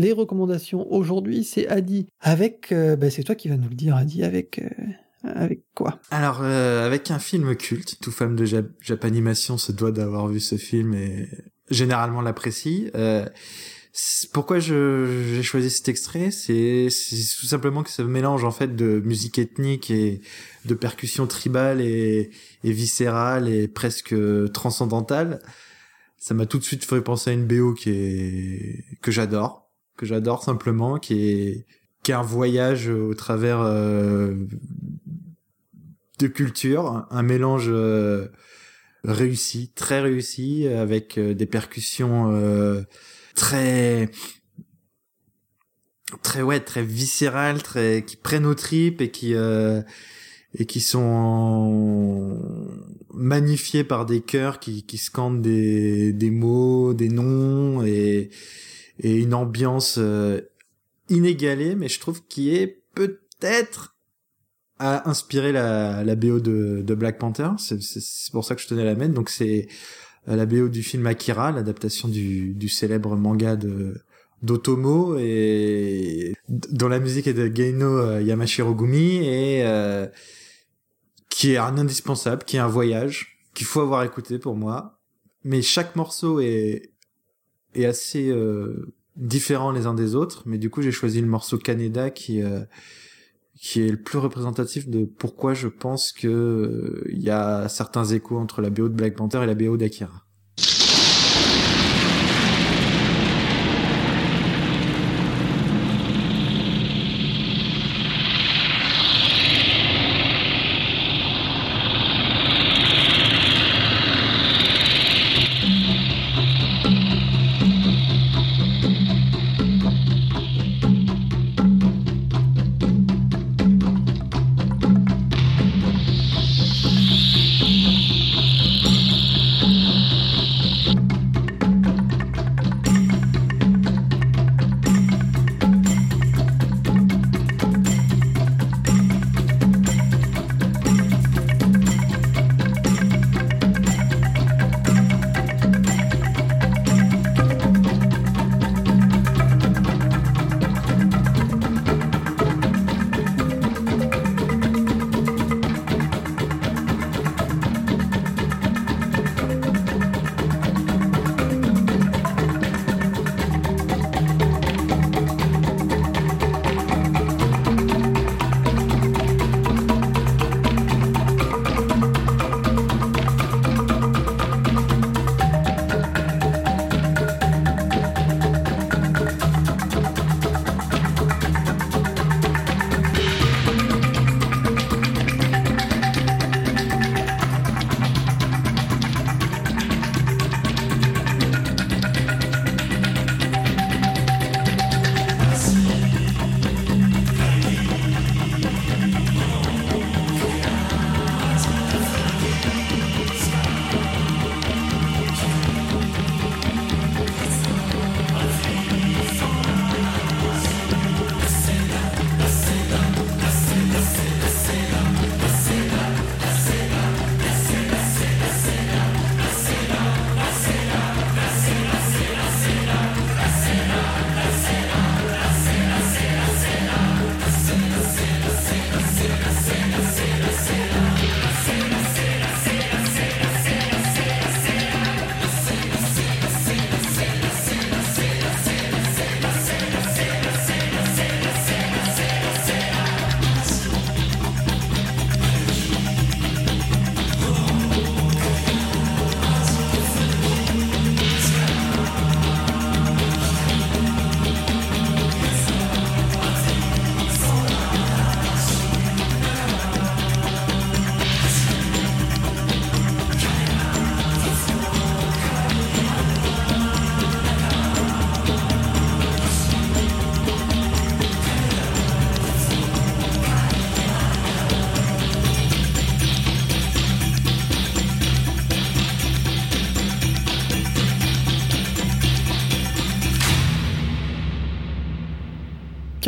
Les recommandations aujourd'hui, c'est Adi. Avec, euh, ben, c'est toi qui vas nous le dire, Adi, avec, euh, avec quoi? Alors, avec un film culte, tout femme de Japanimation se doit d'avoir vu ce film et généralement l'apprécie. Euh, pourquoi j'ai choisi cet extrait? C'est tout simplement que ça mélange en fait de musique ethnique et de percussions tribales et, et viscérales et presque transcendantales. Ça m'a tout de suite fait penser à une BO qui que j'adore, que j'adore simplement, qui est qui est un voyage au travers euh, de culture, un mélange euh, réussi, très réussi, avec euh, des percussions euh, très très ouais très viscérales très qui prennent aux tripes et qui euh, et qui sont magnifiés par des chœurs qui qui scandent des des mots des noms et et une ambiance inégalée mais je trouve qui est peut-être a inspiré la, la BO de, de Black Panther. C'est pour ça que je tenais à la mettre. Donc c'est euh, la BO du film Akira, l'adaptation du, du célèbre manga de d'Otomo et dont la musique est de Geino euh, Yamashiro Gumi et euh, qui est un indispensable, qui est un voyage qu'il faut avoir écouté pour moi. Mais chaque morceau est est assez euh, différent les uns des autres. Mais du coup, j'ai choisi le morceau Canada qui euh, qui est le plus représentatif de pourquoi je pense que euh, il y a certains échos entre la BO de Black Panther et la BO d'Akira.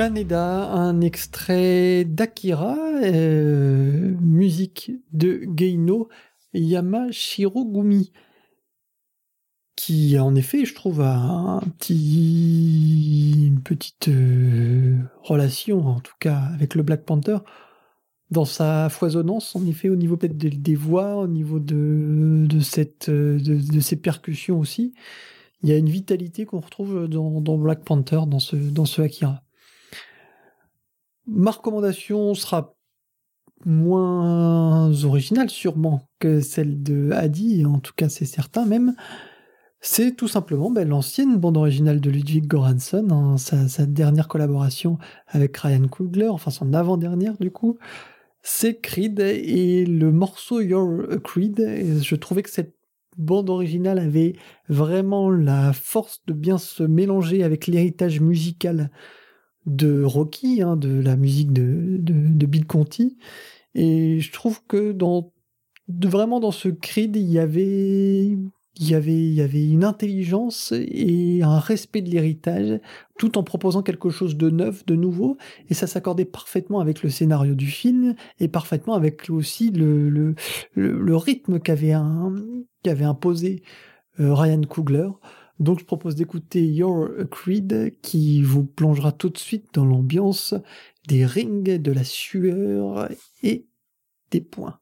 Un extrait d'Akira, euh, musique de Geino Yamashirogumi, qui en effet, je trouve, a un petit, une petite euh, relation, en tout cas, avec le Black Panther, dans sa foisonnance, en effet, au niveau peut-être des, voix, au niveau de, de, de, ses percussions aussi. Il y a une vitalité qu'on retrouve dans, dans, Black Panther, dans ce, dans ce Akira. Ma recommandation sera moins originale sûrement que celle de Adi, en tout cas c'est certain même. C'est tout simplement ben, l'ancienne bande originale de Ludwig Göransson, hein, sa, dernière collaboration avec Ryan Coogler, enfin son avant-dernière du coup. C'est Creed et le morceau Your Creed. Je trouvais que cette bande originale avait vraiment la force de bien se mélanger avec l'héritage musical de Rocky, hein, de la musique de, de, Bill Conti. Et je trouve que dans vraiment dans ce Creed, il y avait il y avait il y avait une intelligence et un respect de l'héritage tout en proposant quelque chose de neuf, de nouveau et ça s'accordait parfaitement avec le scénario du film et parfaitement avec aussi le le, le, rythme qu'avait qu'avait imposé euh, Ryan Coogler. Donc je propose d'écouter Your Creed qui vous plongera tout de suite dans l'ambiance des rings, de la sueur et des points.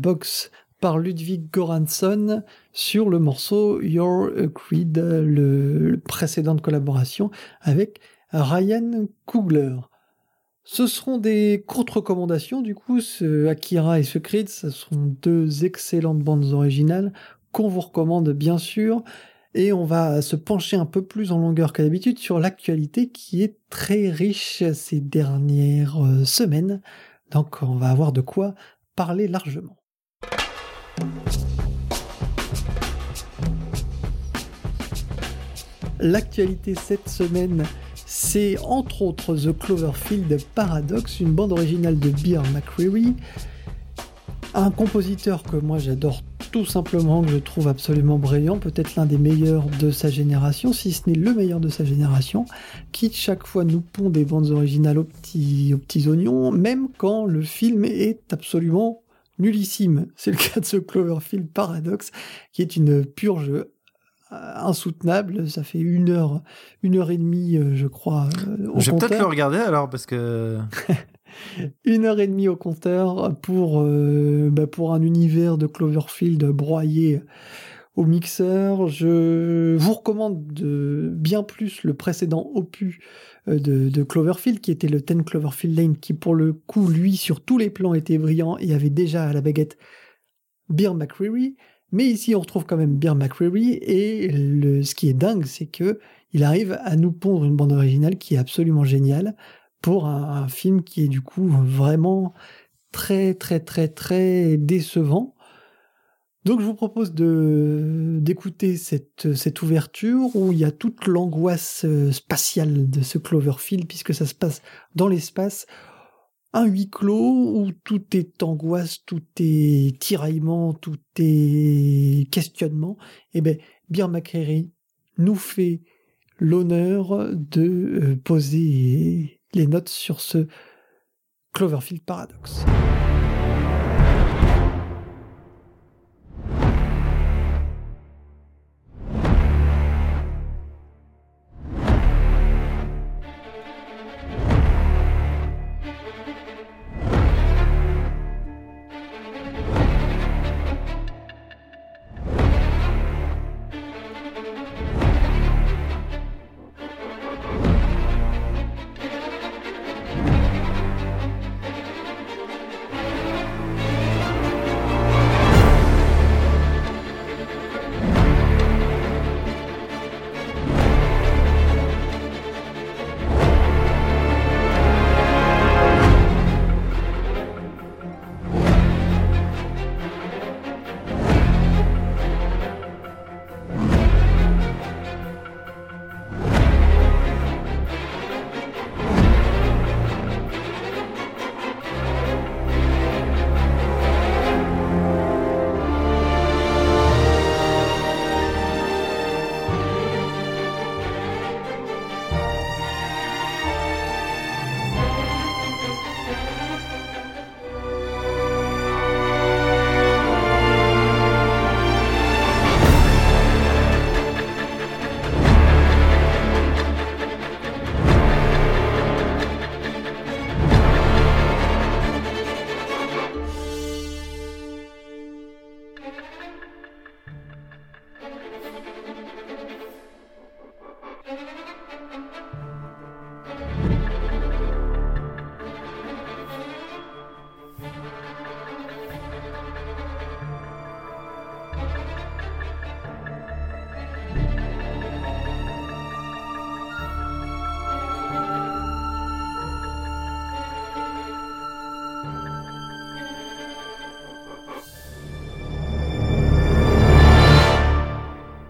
Boxe par Ludwig Göransson sur le morceau Your Creed, le, précédent de collaboration avec Ryan Coogler. Ce seront des courtes recommandations, du coup, ce Akira et ce Creed, ce sont deux excellentes bandes originales qu'on vous recommande bien sûr. Et on va se pencher un peu plus en longueur qu'à d'habitude sur l'actualité qui est très riche ces dernières euh, semaines. Donc on va avoir de quoi parler largement. L'actualité cette semaine, c'est entre autres The Cloverfield Paradox, une bande originale de Beer McCreary, un compositeur que moi j'adore tout simplement, que je trouve absolument brillant, peut-être l'un des meilleurs de sa génération, si ce n'est le meilleur de sa génération, qui chaque fois nous pond des bandes originales aux petits, aux petits oignons, même quand le film est absolument nullissime. C'est le cas de ce Cloverfield Paradox, qui est une purge euh, insoutenable. Ça fait une heure, une heure et demie, euh, je crois. Euh, je vais peut-être le regarder alors parce que. une heure et demie au compteur pour, bah, pour un univers de Cloverfield broyé au mixeur. Je vous recommande de bien plus le précédent opus euh, de, Cloverfield, qui était le 10 Cloverfield Lane, qui pour le coup, lui, sur tous les plans, était brillant et avait déjà à la baguette Beer McCreary. Mais ici, on retrouve quand même Beer McCreary, et le, ce qui est dingue, c'est que il arrive à nous pondre une bande originale qui est absolument géniale pour un film qui est du coup vraiment très très très très décevant donc je vous propose d'écouter cette, ouverture où il y a toute l'angoisse euh, spatiale de ce Cloverfield puisque ça se passe dans l'espace, un huis clos où tout est angoisse, tout est tiraillement, tout est questionnement. Eh bien, Beer McCreary nous fait l'honneur de euh, poser les notes sur ce Cloverfield Paradox.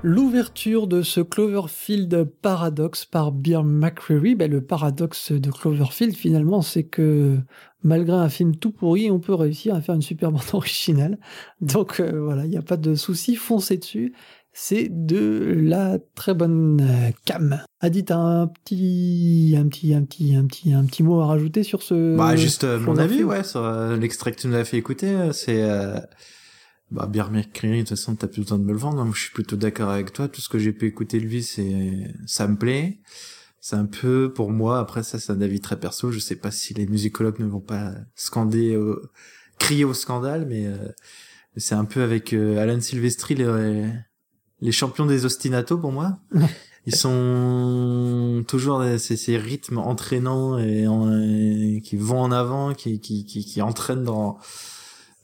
L'ouverture de ce Cloverfield Paradox par Beer McCreary, ben le paradoxe de Cloverfield finalement, c'est que malgré un film tout pourri, on peut réussir à faire une super bande originale. Donc euh, voilà, il n'y a pas de souci, foncez dessus. C'est de la très bonne euh, cam. Adit, un petit, un petit, un petit, un petit, un petit mot à rajouter sur ce. Bah juste euh, mon avis, ouais, sur l'extrait que tu nous as fait écouter, c'est bah, Beer McCreary, de toute façon, t'as plus besoin de me le vendre. Moi, je suis plutôt d'accord avec toi. Tout ce que j'ai pu écouter de lui, c'est, ça me plaît. c'est un peu pour moi. Après ça, c'est un avis très perso. Je sais pas si les musicologues ne vont pas scander, crier au scandale, mais c'est un peu avec Alan Silvestri les, les champions des ostinatos pour moi. Ils sont toujours ces, ces rythmes entraînants et, qui vont en avant, qui, qui, qui, qui entraînent dans,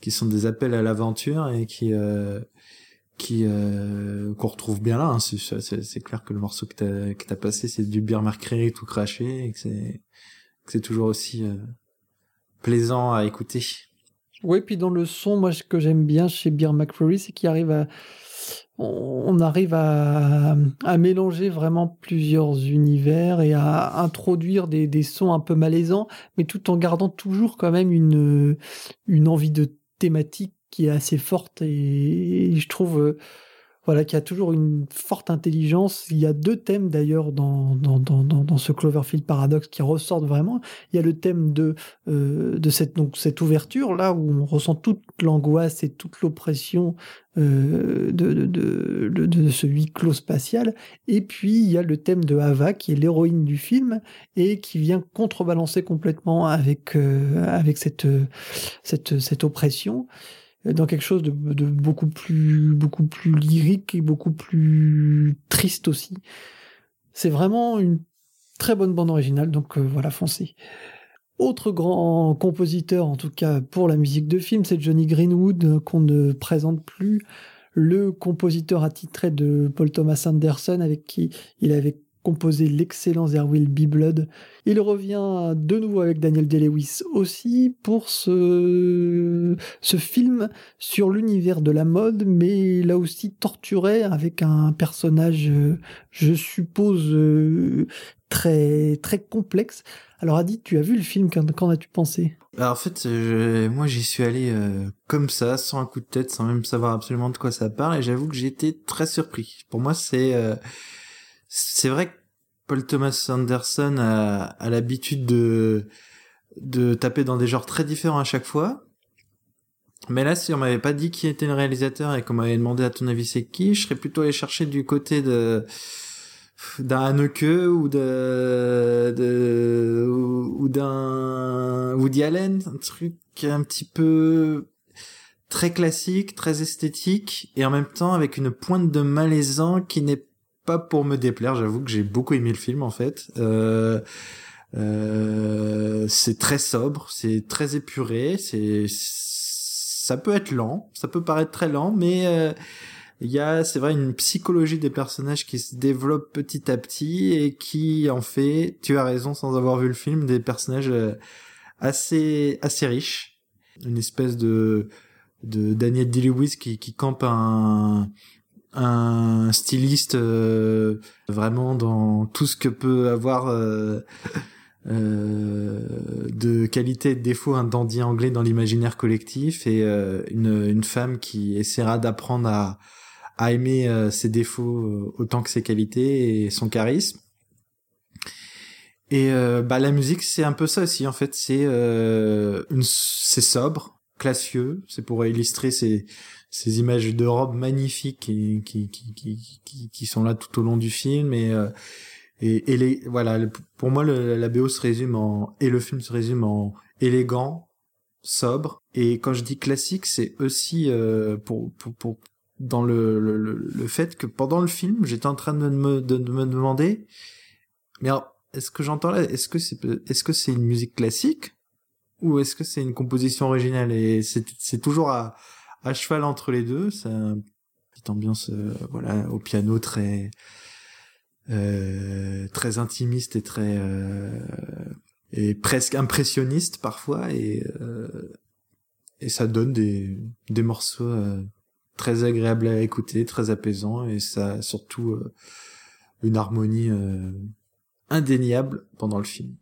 qui sont des appels à l'aventure et qui euh, qui euh, qu'on retrouve bien là. Hein. C'est clair que le morceau que t'as que t'as passé, c'est du Beer Mercury tout craché et que c'est que c'est toujours aussi euh, plaisant à écouter. Oui, puis dans le son, moi, ce que j'aime bien chez Beer McCreary, c'est qu'il arrive à on arrive à, mélanger vraiment plusieurs univers et à introduire des, sons un peu malaisants, mais tout en gardant toujours quand même une, une envie de thématique qui est assez forte et je trouve euh, voilà, qui a toujours une forte intelligence. Il y a deux thèmes d'ailleurs dans, dans, dans, dans, ce Cloverfield Paradox qui ressortent vraiment. Il y a le thème de, euh, de cette, donc, cette ouverture, là où on ressent toute l'angoisse et toute l'oppression euh, de, de, de, de, ce huis clos spatial. Et puis il y a le thème de Ava, qui est l'héroïne du film, et qui vient contrebalancer complètement avec, euh, avec cette, cette, cette oppression dans quelque chose de, beaucoup plus beaucoup plus lyrique et beaucoup plus triste aussi. C'est vraiment une très bonne bande originale, donc euh, voilà, foncez. Autre grand compositeur, en tout cas pour la musique de film, c'est Johnny Greenwood, qu'on ne présente plus, le compositeur attitré de Paul Thomas Anderson, avec qui il avait composé l'excellent There Will Be Blood. Il revient de nouveau avec Daniel Day-Lewis aussi pour ce, ce film sur l'univers de la mode, mais là aussi torturé avec un personnage, je suppose, très, très complexe. Alors Adi, tu as vu le film, qu'en as-tu pensé? Bah, En fait, moi j'y suis allé euh, comme ça, sans un coup de tête, sans même savoir absolument de quoi ça parle, et j'avoue que été très surpris. Pour moi, c'est... Euh, c'est vrai que Paul Thomas Anderson a, l'habitude de de taper dans des genres très différents à chaque fois. Mais là, si on m'avait pas dit qui était le réalisateur et qu'on m'avait demandé à ton avis c'est qui, je serais plutôt allé chercher du côté de d'un Haneke ou de, de ou d'un Woody Allen, un truc un petit peu très classique, très esthétique et en même temps avec une pointe de malaisant qui n'est pas pour me déplaire. J'avoue que j'ai beaucoup aimé le film en fait. Euh, euh, c'est très sobre, c'est très épuré, c'est ça peut être lent, ça peut paraître très lent, mais euh, il y a, c'est vrai, une psychologie des personnages qui se développe petit à petit et qui en fait, tu as raison, sans avoir vu le film, des personnages euh, assez assez riches, une espèce de de Daniel Day-Lewis qui, qui campe un un styliste euh, vraiment dans tout ce que peut avoir euh, euh, de qualité et de défaut un dandy anglais dans l'imaginaire collectif et une, une femme qui essaiera d'apprendre à, à aimer ses défauts autant que ses qualités et son charisme. Et bah la musique c'est un peu ça aussi en fait c'est une c'est sobre classieux c'est pour illustrer ces ces images de robes magnifiques qui, qui, qui, qui, qui sont là tout au long du film et euh, et, et les voilà pour moi la BO se résume en et le film se résume en élégant sobre. Et quand je dis classique c'est aussi euh, pour, pour, pour dans le, le, le, fait que pendant le film j'étais en train de me, de, me demander mais est-ce que j'entends là est-ce que c'est est-ce que c'est une musique classique ou est-ce que c'est une composition originale? Et c'est toujours à à cheval entre les deux. C'est une petite ambiance, euh, voilà, au piano très euh, très intimiste et très euh, et presque impressionniste parfois et et ça donne des des morceaux très agréables à écouter, très apaisants et ça surtout une harmonie indéniable pendant le film.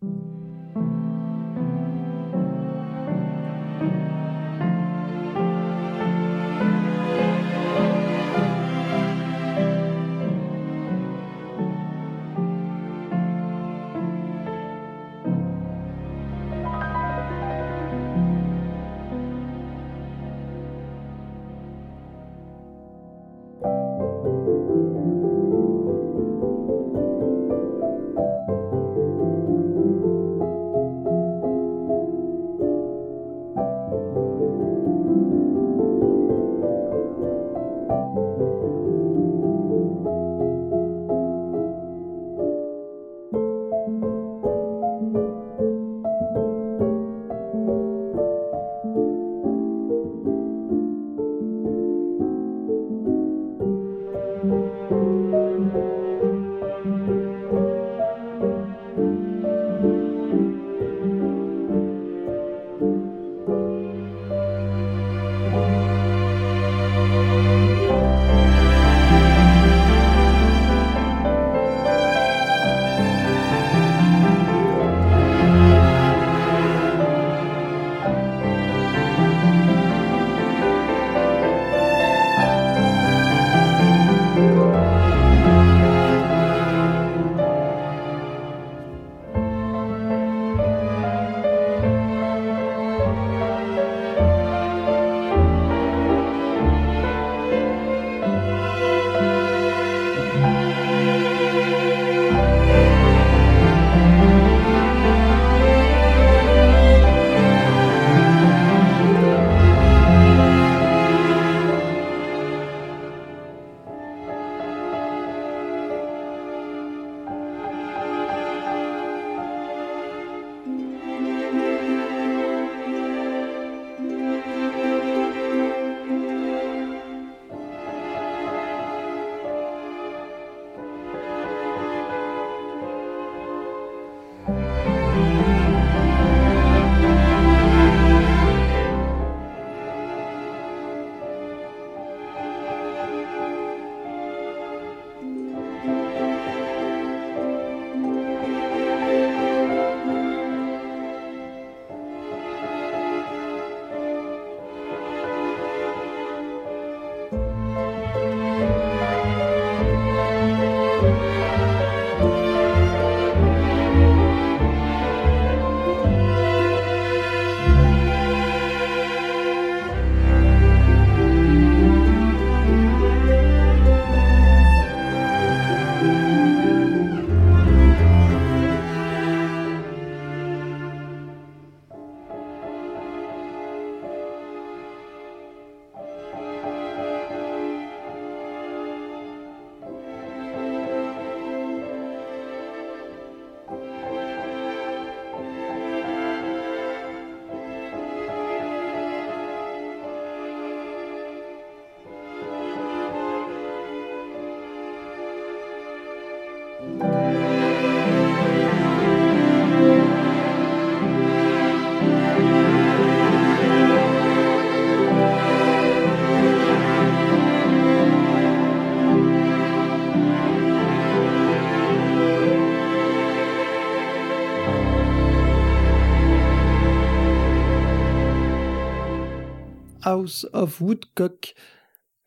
House of Woodcock,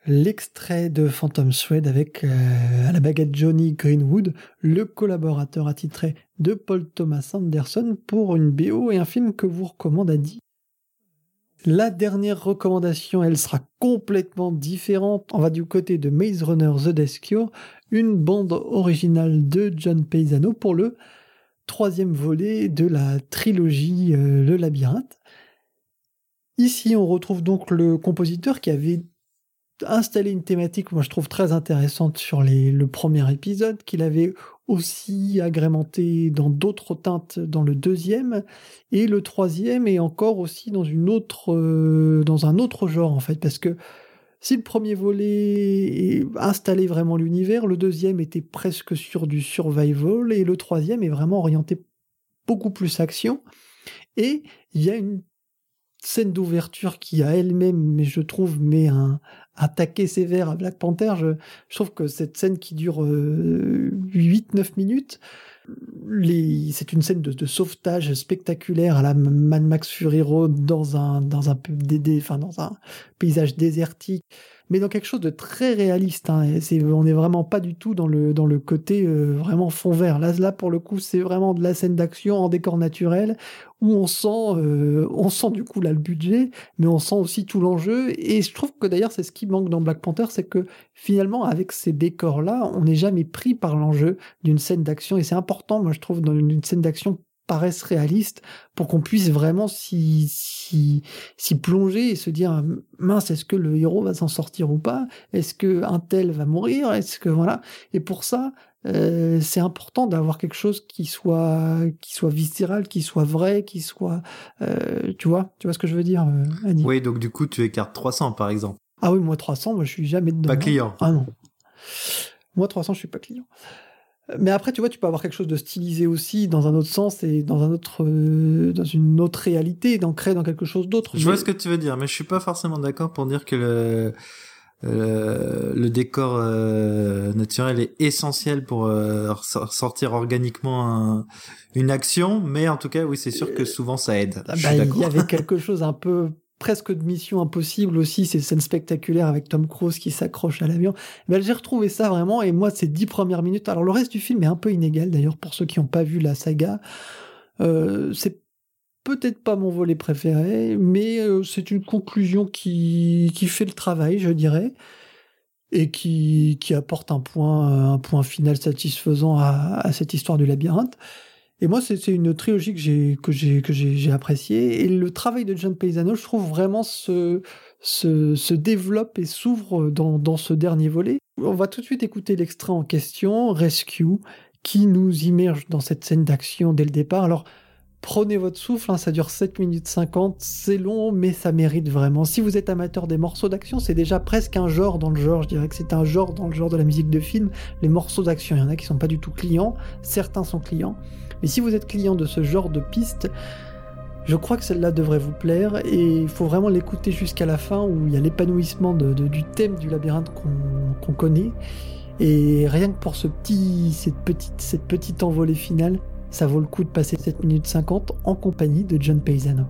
l'extrait de Phantom Thread avec euh, la baguette Johnny Greenwood, le collaborateur attitré de Paul Thomas Anderson pour une BO et un film que vous recommande à. La dernière recommandation, elle sera complètement différente. On va du côté de Maze Runner The Death Cure, une bande originale de John Paisano pour le troisième volet de la trilogie euh, Le Labyrinthe. Ici, on retrouve donc le compositeur qui avait installé une thématique, moi je trouve très intéressante sur le premier épisode, qu'il avait aussi agrémenté dans d'autres teintes dans le deuxième, et le troisième est encore aussi dans une autre, euh, dans un autre genre en fait, parce que si le premier volet installait vraiment l'univers, le deuxième était presque sur du survival, et le troisième est vraiment orienté beaucoup plus action. Et il y a une scène d'ouverture qui a elle-même, mais je trouve, met un, taquet sévère à Black Panther. Je, trouve que cette scène qui dure 8-9 euh, minutes, c'est une scène de, sauvetage spectaculaire à la Mad Max Fury Road dans un, dans un paysage désertique mais dans quelque chose de très réaliste. Hein. On n'est vraiment pas du tout dans le, dans le côté euh, vraiment fond vert. Là, là, pour le coup, c'est vraiment de la scène d'action en décor naturel où on sent, euh, on sent du coup là le budget, mais on sent aussi tout l'enjeu. Et je trouve que d'ailleurs, c'est ce qui manque dans Black Panther, c'est que finalement, avec ces décors-là, on n'est jamais pris par l'enjeu d'une scène d'action. Et c'est important, moi, je trouve, dans une scène d'action paraissent réalistes pour qu'on puisse vraiment s'y, plonger et se dire mince est-ce que le héros va s'en sortir ou pas? Est-ce que un tel va mourir? Est-ce que voilà. Et pour ça euh, c'est important d'avoir quelque chose qui soit qui soit viscéral qui soit vrai qui soit euh, tu vois tu vois ce que je veux dire euh, Annie? Oui donc du coup tu écartes 300 par exemple. Ah oui moi 300 moi je suis jamais dedans. Pas client. Ah non. Moi 300 je suis pas client mais après, tu vois, tu peux avoir quelque chose de stylisé aussi dans un autre sens et dans un autre, euh, dans une autre réalité, d'ancrer dans quelque chose d'autre. Je vois ce que tu veux dire, mais je suis pas forcément d'accord pour dire que le euh, le décor euh, naturel est essentiel pour sortir organiquement une action, mais en tout cas, oui, c'est sûr que souvent ça aide. Bah, il y avait quelque chose un peu presque de mission impossible aussi, ces scènes spectaculaires avec Tom Cruise qui s'accroche à l'avion. Mais j'ai retrouvé ça vraiment, et moi, ces dix premières minutes, alors le reste du film est un peu inégal d'ailleurs pour ceux qui n'ont pas vu la saga. Euh, c'est peut-être pas mon volet préféré, mais euh, c'est une conclusion qui, fait le travail, je dirais, et qui, apporte un point, un point final satisfaisant à, à cette histoire du labyrinthe. Et moi, c'est une trilogie que j'ai appréciée. Et le travail de John Paisano, je trouve vraiment se se, se développe et s'ouvre dans, dans ce dernier volet. On va tout de suite écouter l'extrait en question, Rescue, qui nous immerge dans cette scène d'action dès le départ. Alors, prenez votre souffle, hein, ça dure 7 minutes 50, c'est long, mais ça mérite vraiment. Si vous êtes amateur des morceaux d'action, c'est déjà presque un genre dans le genre, je dirais que c'est un genre dans le genre de la musique de film, les morceaux d'action. Il y en a qui sont pas du tout clients, certains sont clients. Mais si vous êtes client de ce genre de piste, je crois que celle-là devrait vous plaire et il faut vraiment l'écouter jusqu'à la fin où il y a l'épanouissement du thème du labyrinthe qu'on connaît. Et rien que pour cette, petite, cette petite envolée finale, ça vaut le coup de passer 7 minutes 50 en compagnie de John Paisano.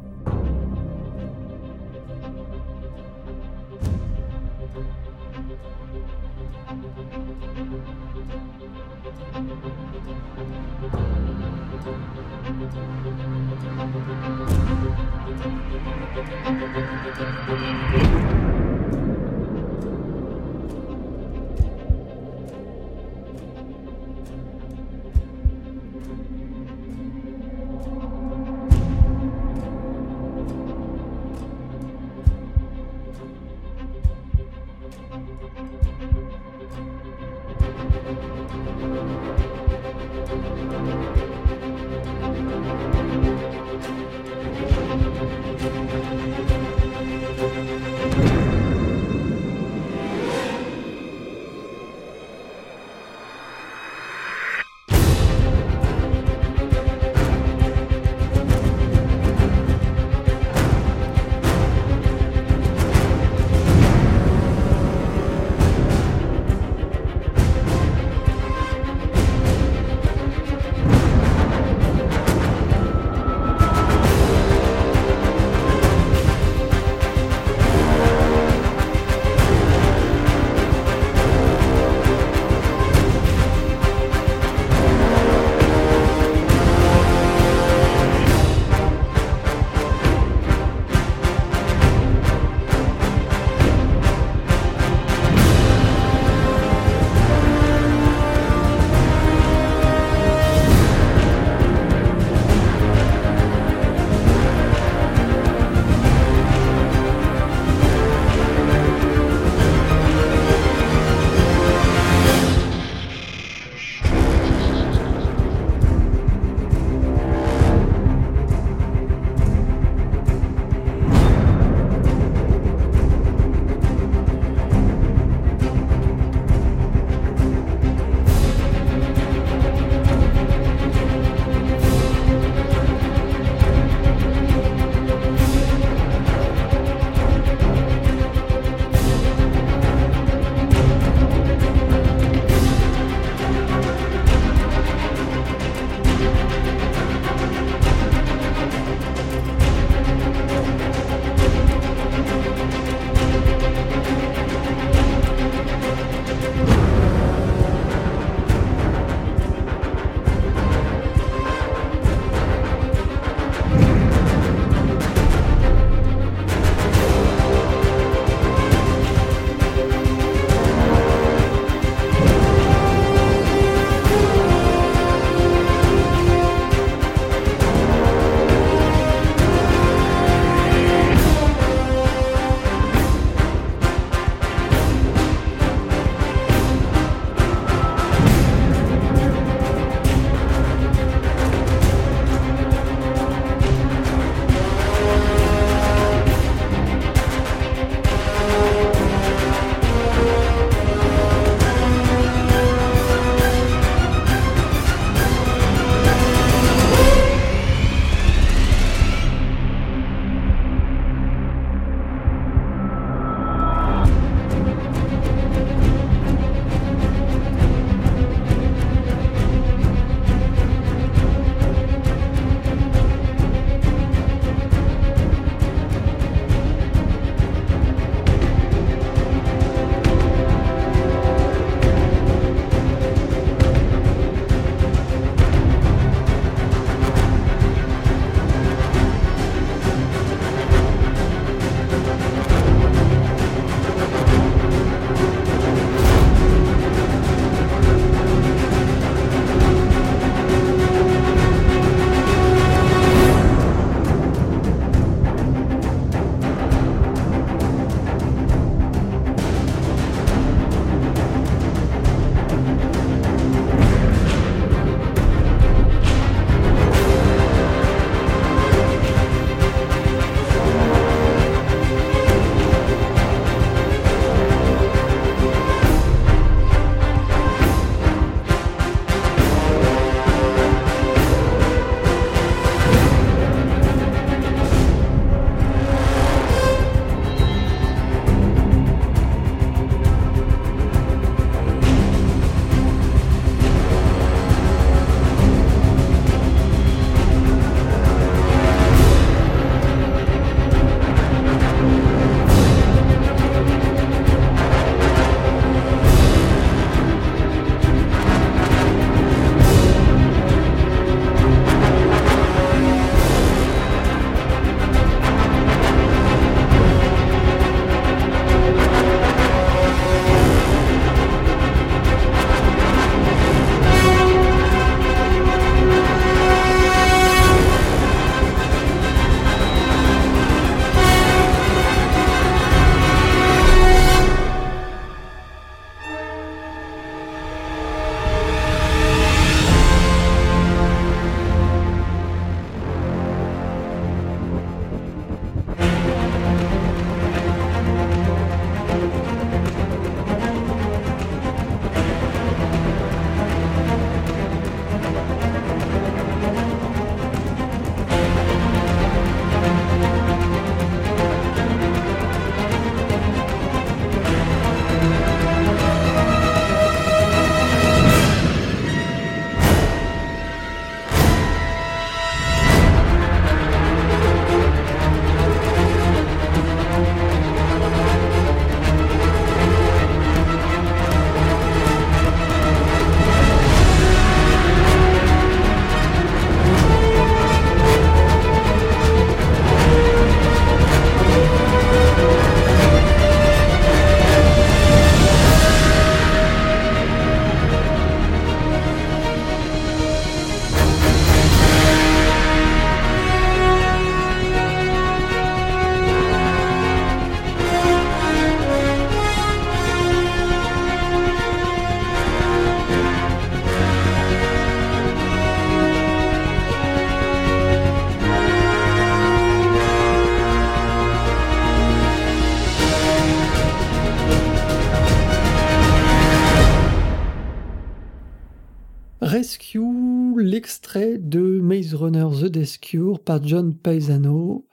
The Death Cure par John Paisano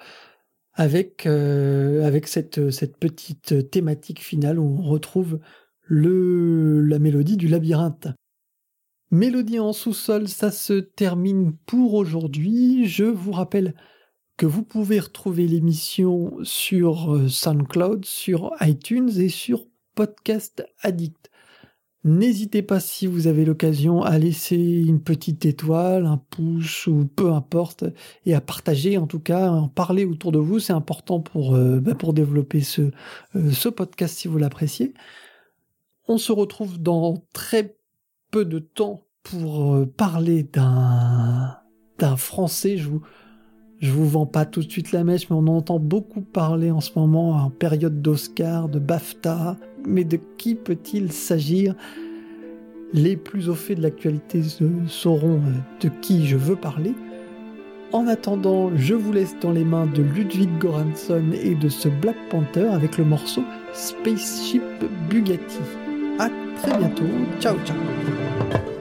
avec, euh, avec cette, cette petite thématique finale où on retrouve le, la mélodie du labyrinthe. Mélodie en sous-sol, ça se termine pour aujourd'hui. Je vous rappelle que vous pouvez retrouver l'émission sur euh, SoundCloud, sur iTunes et sur Podcast Addict. N'hésitez pas si vous avez l'occasion à laisser une petite étoile, un pouce ou peu importe, et à partager en tout cas, en parler autour de vous. C'est important pour, euh, bah, développer ce, euh, ce podcast si vous l'appréciez. On se retrouve dans très peu de temps pour euh, parler d'un français. Je vous, vous vends pas tout de suite la mèche, mais on entend beaucoup parler en ce moment en période d'Oscar, de BAFTA. Mais de qui peut-il s'agir? Les plus au fait de l'actualité sauront euh, de qui je veux parler. En attendant, je vous laisse dans les mains de Ludwig Goransson et de ce Black Panther avec le morceau Spaceship Bugatti. À très bientôt. Ciao ciao.